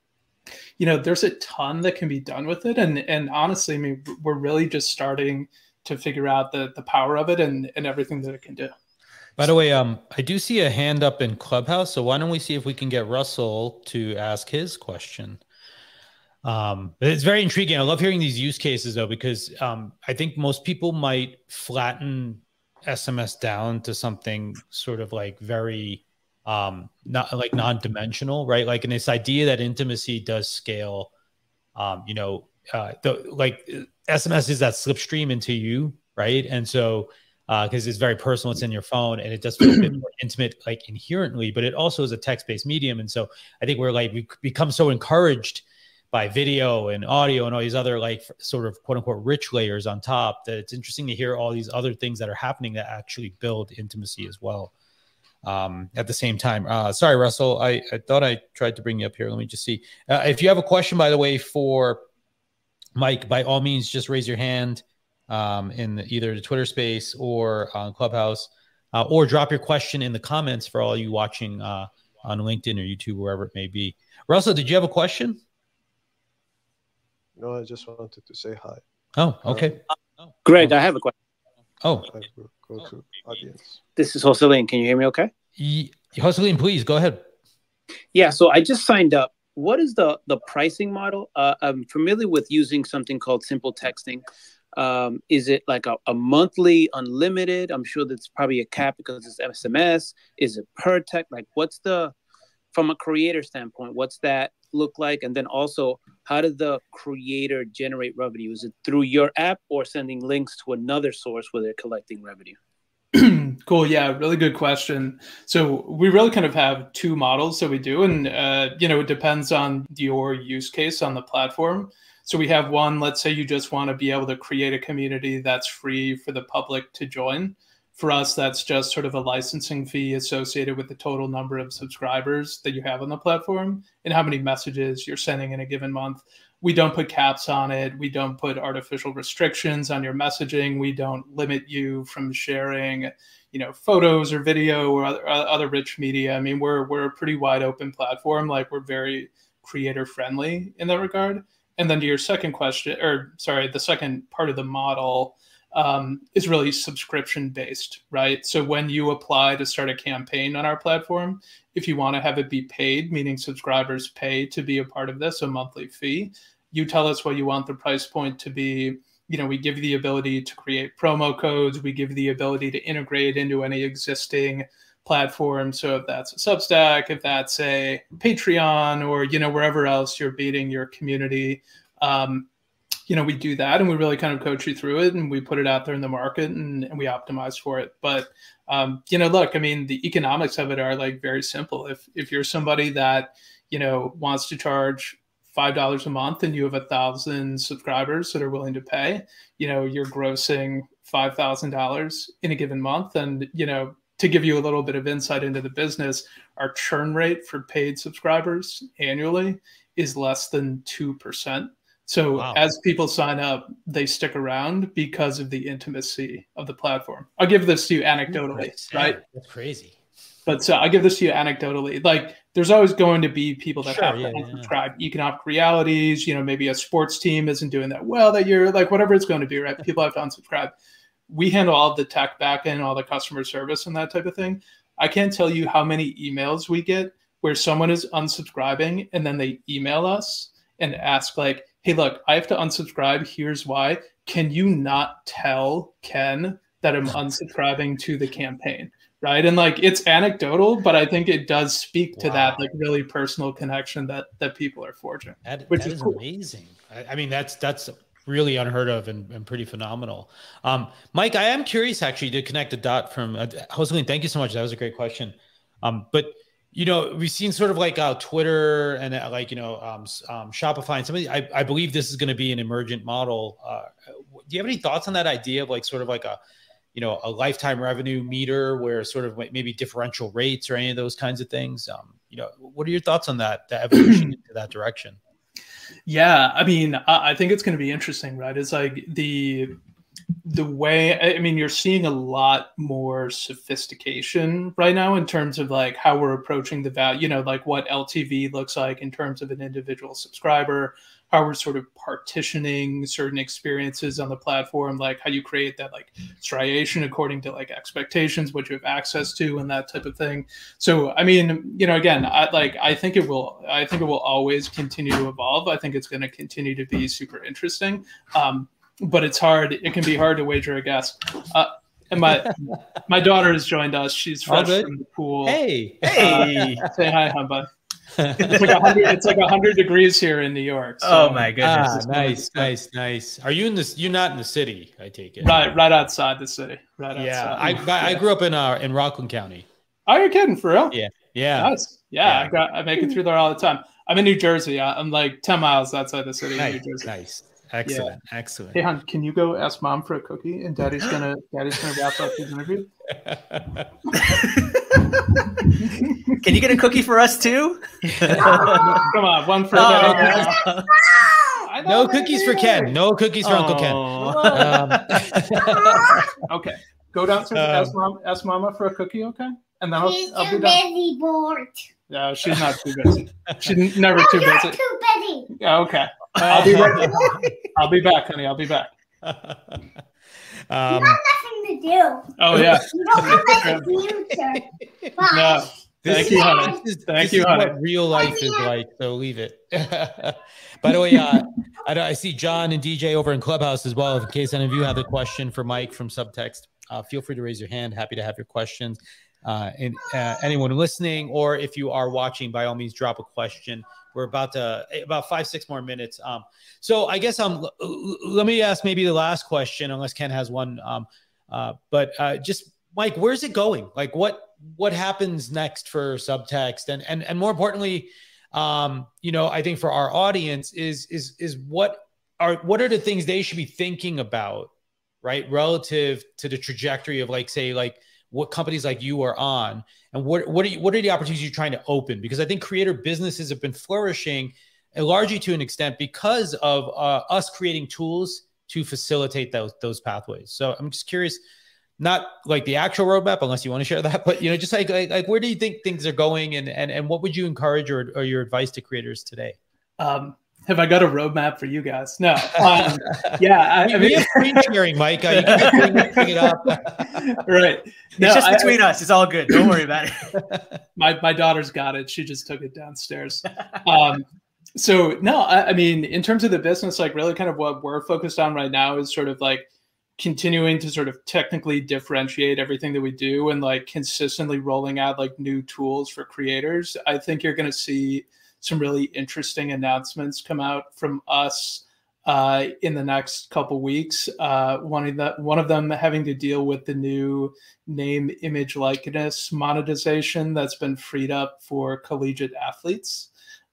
you know, there's a ton that can be done with it. And and honestly, I mean, we're really just starting to figure out the the power of it and and everything that it can do. By the way, um, I do see a hand up in Clubhouse, so why don't we see if we can get Russell to ask his question? Um, it's very intriguing. I love hearing these use cases though, because um, I think most people might flatten SMS down to something sort of like very um, not like non-dimensional, right? Like in this idea that intimacy does scale. Um, you know, uh, the like SMS is that slipstream into you, right? And so because uh, it's very personal, it's in your phone, and it does feel a bit more intimate, like inherently. But it also is a text-based medium, and so I think we're like we become so encouraged by video and audio and all these other like sort of quote unquote rich layers on top that it's interesting to hear all these other things that are happening that actually build intimacy as well um, at the same time. Uh, sorry, Russell. I, I, thought I tried to bring you up here. Let me just see. Uh, if you have a question, by the way, for Mike, by all means, just raise your hand um, in the, either the Twitter space or on Clubhouse, uh, or drop your question in the comments for all you watching uh, on LinkedIn or YouTube, wherever it may be. Russell, did you have a question? No, I just wanted to say hi. Oh, okay. Greg, I have a question. Oh, go to audience. This is Jocelyn. Can you hear me okay? Jocelyn, please go ahead. Yeah, so I just signed up. What is the the pricing model? Uh, I'm familiar with using something called simple texting. Um, is it like a, a monthly unlimited? I'm sure that's probably a cap because it's SMS. Is it per text? Like, what's the from a creator standpoint? What's that look like? And then also, how does the creator generate revenue? Is it through your app or sending links to another source where they're collecting revenue? [clears throat] cool. Yeah, really good question. So we really kind of have two models that we do, and uh, you know it depends on your use case on the platform. So we have one. Let's say you just want to be able to create a community that's free for the public to join. For us, that's just sort of a licensing fee associated with the total number of subscribers that you have on the platform and how many messages you're sending in a given month we don't put caps on it. We don't put artificial restrictions on your messaging. We don't limit you from sharing, you know, photos or video or other, uh, other rich media. I mean, we're we're a pretty wide open platform. Like we're very creator friendly in that regard. And then to your second question, or sorry, the second part of the model um, is really subscription based, right? So when you apply to start a campaign on our platform, if you want to have it be paid, meaning subscribers pay to be a part of this, a monthly fee, you tell us what you want the price point to be. You know, we give you the ability to create promo codes. We give you the ability to integrate into any existing platform. So if that's a Substack, if that's a Patreon, or you know wherever else you're beating your community, um, you know we do that, and we really kind of coach you through it, and we put it out there in the market, and, and we optimize for it. But um, you know, look, I mean, the economics of it are like very simple. If if you're somebody that you know wants to charge five dollars a month and you have a thousand subscribers that are willing to pay, you know, you're grossing five thousand dollars in a given month. And you know, to give you a little bit of insight into the business, our churn rate for paid subscribers annually is less than two percent. So wow. as people sign up, they stick around because of the intimacy of the platform. I'll give this to you anecdotally, right? That's crazy. But so I'll give this to you anecdotally. Like there's always going to be people that sure, have yeah, to unsubscribe. Yeah. Economic realities, you know, maybe a sports team isn't doing that well that year, like whatever it's going to be, right? People have to unsubscribe. We handle all the tech backend, all the customer service and that type of thing. I can't tell you how many emails we get where someone is unsubscribing and then they email us and ask like, hey, look, I have to unsubscribe. Here's why. Can you not tell Ken that I'm [laughs] unsubscribing to the campaign? Right. And like it's anecdotal, but I think it does speak to wow. that like really personal connection that that people are forging. That, which that is, is cool. amazing. I, I, mean, that's that's really unheard of and, and pretty phenomenal. Um, Mike, I am curious actually to connect a dot from uh, Jocelyn. Thank you so much. That was a great question. Um, but you know, we've seen sort of like uh, Twitter and uh, like, you know, um, um, Shopify and somebody, I, I believe this is going to be an emergent model. Uh, do you have any thoughts on that idea of like sort of like a, you know a lifetime revenue meter where sort of maybe differential rates or any of those kinds of things? Um, you know what are your thoughts on that the evolution into that direction? Yeah i mean i, I think it's going to be interesting right? It's like the the way i mean you're seeing a lot more sophistication right now in terms of like how we're approaching the value you know like what ltv looks like in terms of an individual subscriber how we're sort of partitioning certain experiences on the platform, like how you create that like striation according to like expectations, what you have access to, and that type of thing. So, I mean, you know, again, I like I think it will, I think it will always continue to evolve. I think it's going to continue to be super interesting, um, but it's hard. It can be hard to wager a guess. Uh, and my [laughs] my daughter has joined us. She's fresh from the pool. Hey, hey, uh, say hi, hun, bud it's like hundred. It's like hundred degrees here in New York. So. Oh my goodness! Ah, nice, nice, nice. Are you in this? You're not in the city, I take it. Right, right outside the city. Right. Yeah, outside. I I grew up in uh in Rockland County. Are you kidding for real? Yeah, yeah, nice. Yeah, yeah. I got. I make it through there all the time. I'm in New Jersey. I'm like ten miles outside the city. Nice, of New Jersey. nice. Excellent, yeah. excellent. Hey, hon, can you go ask mom for a cookie? And daddy's [laughs] gonna daddy's gonna wrap up his interview. [laughs] can you get a cookie for us too? [laughs] Come on, one for oh, No cookies for Ken. No cookies for oh. Uncle Ken. Um, okay, go downstairs. Um, ask mom. Ask mama for a cookie. Okay, and then I'll, she's I'll be busy bored. No, she's not too busy. She's never too busy. Too busy. Yeah, okay. I'll be right I'll be back, honey. I'll be back. [laughs] Um, you have nothing to do. Oh yeah. You don't have like a future. [laughs] Bye. No. Thank you, honey. This is, Thank you, honey. what real life is like. So leave it. [laughs] By the way, uh, I, I, see John and DJ over in Clubhouse as well. In case any of you have a question for Mike from Subtext, uh, feel free to raise your hand. Happy to have your questions. Uh, and uh, anyone listening, or if you are watching, by all means, drop a question. We're about to about five six more minutes. Um, so I guess um, let me ask maybe the last question, unless Ken has one. Um, uh, but uh, just Mike, where's it going? Like what what happens next for subtext, and and and more importantly, um, you know, I think for our audience is is is what are what are the things they should be thinking about, right, relative to the trajectory of like say like what companies like you are on and what what are you, what are the opportunities you're trying to open? Because i think creator businesses have been flourishing largely to an extent because of uh, us creating tools to facilitate those those pathways. So i'm just curious not like the actual roadmap unless you want to share that but you know just like like, like where do you think things are going and and, and what would you encourage or, or your advice to creators today? Um have I got a roadmap for you guys? No. [laughs] Um, yeah, I, we, I mean, we have screen sharing, Mike. Uh, you can bring, bring it up. [laughs] right. No, it's just between I, us. It's all good. Don't worry about it. [laughs] my my daughter's got it. She just took it downstairs. Um, so no, I, I mean, in terms of the business, like really, kind of what we're focused on right now is sort of like continuing to sort of technically differentiate everything that we do and like consistently rolling out like new tools for creators. I think you're going to see some really interesting announcements come out from us uh, in the next couple weeks. Uh, one of the one of them having to deal with the new name, image, likeness monetization that's been freed up for collegiate athletes.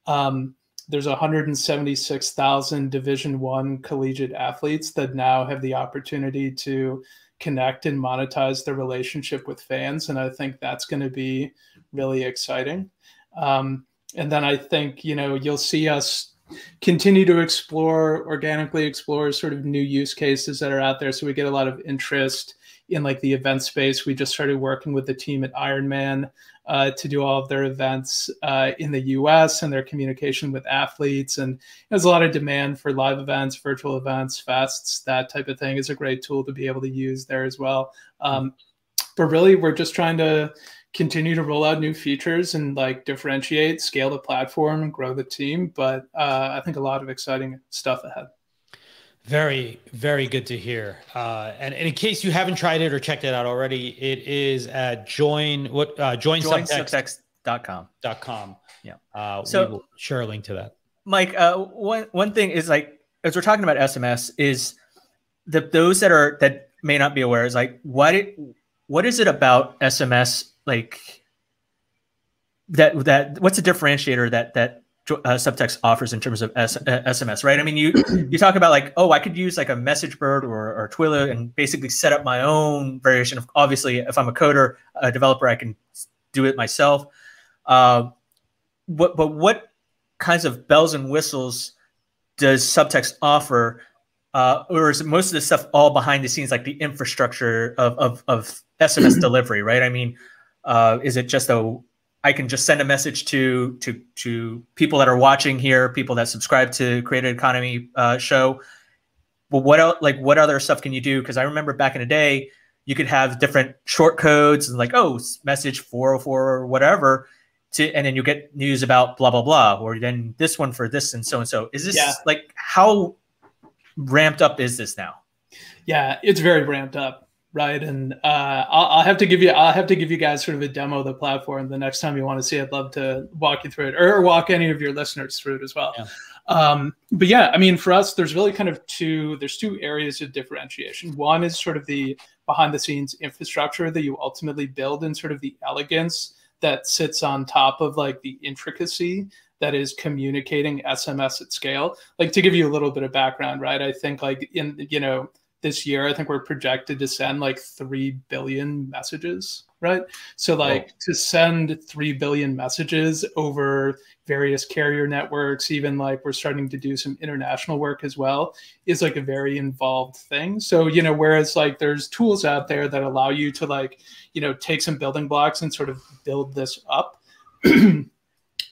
Um, there's 176,000 Division One collegiate athletes that now have the opportunity to connect and monetize their relationship with fans, and I think that's going to be really exciting. Um, and then I think you know you'll see us continue to explore organically explore sort of new use cases that are out there. So we get a lot of interest in like the event space. We just started working with the team at Ironman uh, to do all of their events uh, in the U.S. and their communication with athletes. And there's a lot of demand for live events, virtual events, fests, that type of thing. is a great tool to be able to use there as well. Um, but really, we're just trying to continue to roll out new features and like differentiate, scale the platform, and grow the team. But uh, I think a lot of exciting stuff ahead. Very, very good to hear. Uh, and, and, in case you haven't tried it or checked it out already, it is at join what uh, join, join subtext.com. Dot com. Yeah. Uh, so we will share a link to that. Mike, uh, one one thing is like as we're talking about SMS is that those that are that may not be aware is like what it what is it about SMS like that that what's a differentiator that that uh, subtext offers in terms of S- uh, SMS, right? I mean, you [clears throat] you talk about like, oh, I could use like a MessageBird or, or Twilio and basically set up my own variation of. Obviously, if I'm a coder, a developer, I can do it myself. Uh, what, but what kinds of bells and whistles does subtext offer? Uh, or is most of the stuff all behind the scenes, like the infrastructure of, of, of SMS [clears throat] delivery, right? I mean, uh, is it just a I can just send a message to to to people that are watching here, people that subscribe to Created Economy uh, show. But what else, like what other stuff can you do? Because I remember back in the day, you could have different short codes and like oh message 404 or whatever to and then you get news about blah blah blah or then this one for this and so and so. Is this Yeah. like how ramped up is this now? Yeah, it's very ramped up, right? And uh, I'll, I'll have to give you I'll have to give you guys sort of a demo of the platform the next time you want to see. I'd love to walk you through it, or walk any of your listeners through it as well. Yeah. Um, but yeah, I mean, for us, there's really kind of two. There's two areas of differentiation. One is sort of the behind the scenes infrastructure that you ultimately build, and sort of the elegance that sits on top of like the intricacy that is communicating SMS at scale. Like to give you a little bit of background, right? I think like in you know this year, I think we're projected to send like three billion messages, right? So like to send three billion messages over various carrier networks, even like we're starting to do some international work as well, is like a very involved thing. So you know, whereas like there's tools out there that allow you to like you know take some building blocks and sort of build this up. [clears throat]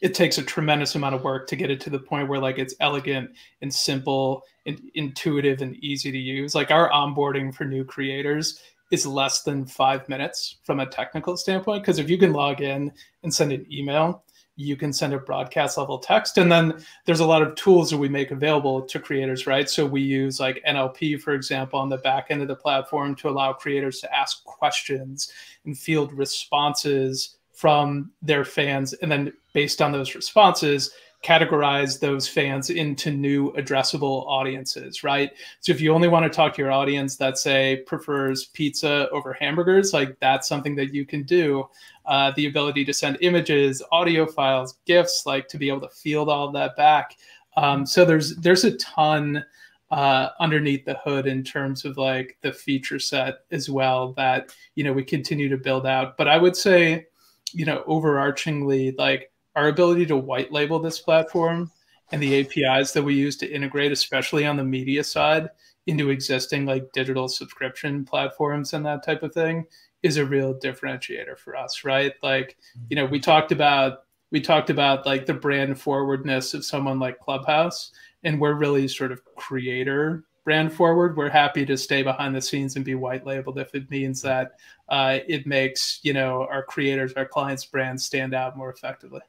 it takes a tremendous amount of work to get it to the point where like it's elegant and simple and intuitive and easy to use. Like our onboarding for new creators is less than five minutes from a technical standpoint because if you can log in and send an email you can send a broadcast level text. And then there's a lot of tools that we make available to creators right? So we use like nlp for example on the back end of the platform to allow creators to ask questions and field responses from their fans and then based on those responses categorize those fans into new addressable audiences right? So if you only want to talk to your audience that say prefers pizza over hamburgers like that's something that you can do. Uh, the ability to send images audio files gifs like to be able to field all of that back. Um, so there's there's a ton uh, underneath the hood in terms of like the feature set as well that you know we continue to build out. But i would say you know overarchingly like our ability to white label this platform and the apis that we use to integrate especially on the media side into existing like digital subscription platforms and that type of thing is a real differentiator for us right? Like you know we talked about we talked about like the brand forwardness of someone like clubhouse and we're really sort of creator brand forward. We're happy to stay behind the scenes and be white labeled if it means that uh, it makes you know our creators our clients brands stand out more effectively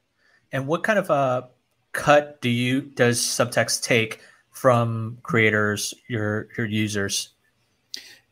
And what kind of a cut do you does subtext take from creators, your your users?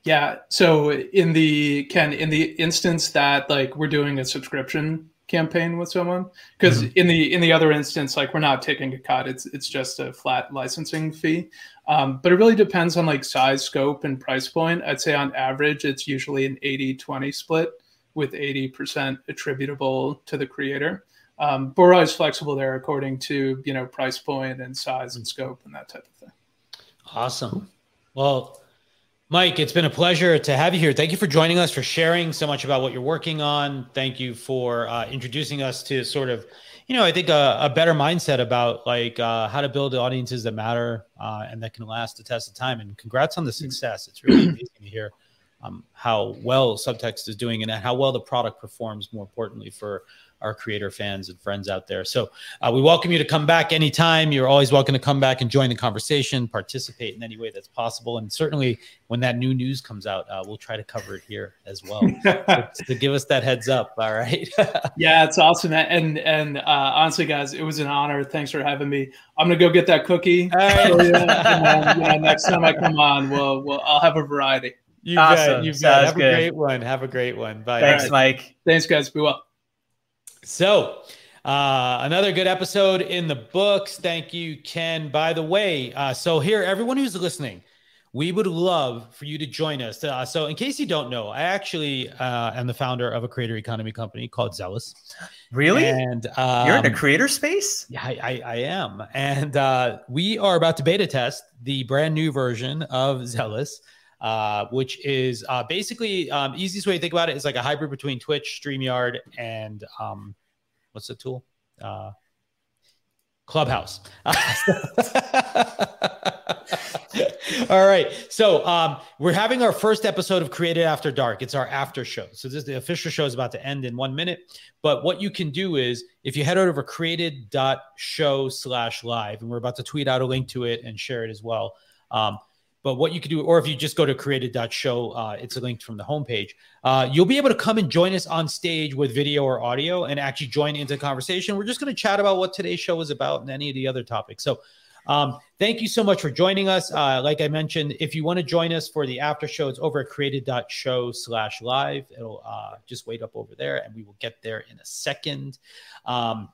yeah so in the ken in the instance that like we're doing a subscription campaign with someone because in the in the other instance like we're not taking a cut it's it's just a flat licensing fee. Um, but it really depends on like size scope and price point. I'd say on average it's usually an 80 20 split with 80% attributable to the creator um, but we're flexible there according to you know price point and size and scope and that type of thing Awesome. Well, Mike, it's been a pleasure to have you here. Thank you for joining us, for sharing so much about what you're working on. Thank you for uh, introducing us to sort of, you know, I think a, a better mindset about like uh, how to build audiences that matter uh, and that can last the test of time. And congrats on the success. It's really amazing to hear um, how well Subtext is doing and how well the product performs. More importantly, for our creator fans and friends out there. So uh, we welcome you to come back anytime. You're always welcome to come back and join the conversation, participate in any way that's possible. And certainly when that new news comes out, uh, we'll try to cover it here as well. [laughs] so, to give us that heads up. All right. [laughs] Yeah, it's awesome. And and uh, honestly, guys, it was an honor. Thanks for having me. I'm gonna go get that cookie. All right. you, and then, you know, next time I come on, we'll, we'll I'll have a variety. you Awesome. bet. You bet. Sounds Have good. a great one. Have a great one. Bye. Thanks, right. Mike. Thanks, guys. Be well. So, uh, another good episode in the books. Thank you, Ken. By the way, uh, so here, everyone who's listening, we would love for you to join us. Uh, so, in case you don't know, I actually uh, am the founder of a creator economy company called Zealous. Really? And um, You're in a creator space? Yeah, I, I, I am. And uh, we are about to beta test the brand new version of Zealous. Uh, which is uh, basically um, easiest way to think about it is like a hybrid between Twitch, Streamyard, and um, what's the tool? Uh, Clubhouse. [laughs] All right. So um, we're having our first episode of Created After Dark. It's our after show. So this the official show is about to end in one minute. But what you can do is if you head over to created.show slash live, and we're about to tweet out a link to it and share it as well. Um, but what you could do, or if you just go to created.show, uh, it's a link from the homepage. Uh, you'll be able to come and join us on stage with video or audio and actually join into the conversation. We're just going to chat about what today's show is about and any of the other topics. So um, thank you so much for joining us. Uh, like I mentioned, if you want to join us for the after show, it's over at created.show slash live. It'll uh, just wait up over there and we will get there in a second. Um,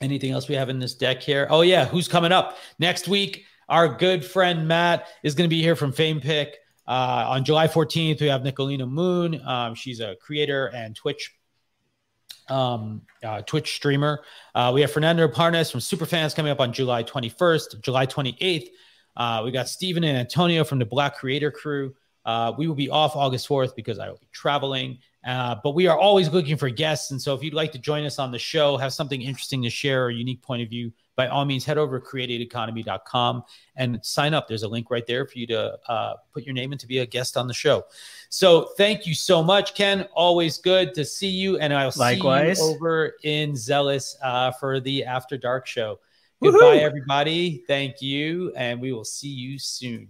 anything else we have in this deck here? Oh, yeah. Who's coming up next week? Our good friend Matt is going to be here from Fame Pick. Uh, on July 14th, we have Nicolina Moon. Um, she's a creator and Twitch um, uh, Twitch streamer. Uh, we have Fernando Parnas from Superfans coming up on July 21st, July 28th. Uh, we got Steven and Antonio from the Black Creator Crew. Uh, we will be off August 4th because I will be traveling. Uh, but we are always looking for guests. And so if you'd like to join us on the show, have something interesting to share or a unique point of view, by all means, head over to createdeconomy.com and sign up. There's a link right there for you to uh, put your name in to be a guest on the show. So thank you so much, Ken. Always good to see you. And I'll Likewise. see you over in Zealous uh, for the After Dark show. Goodbye, everybody. Thank you. And we will see you soon.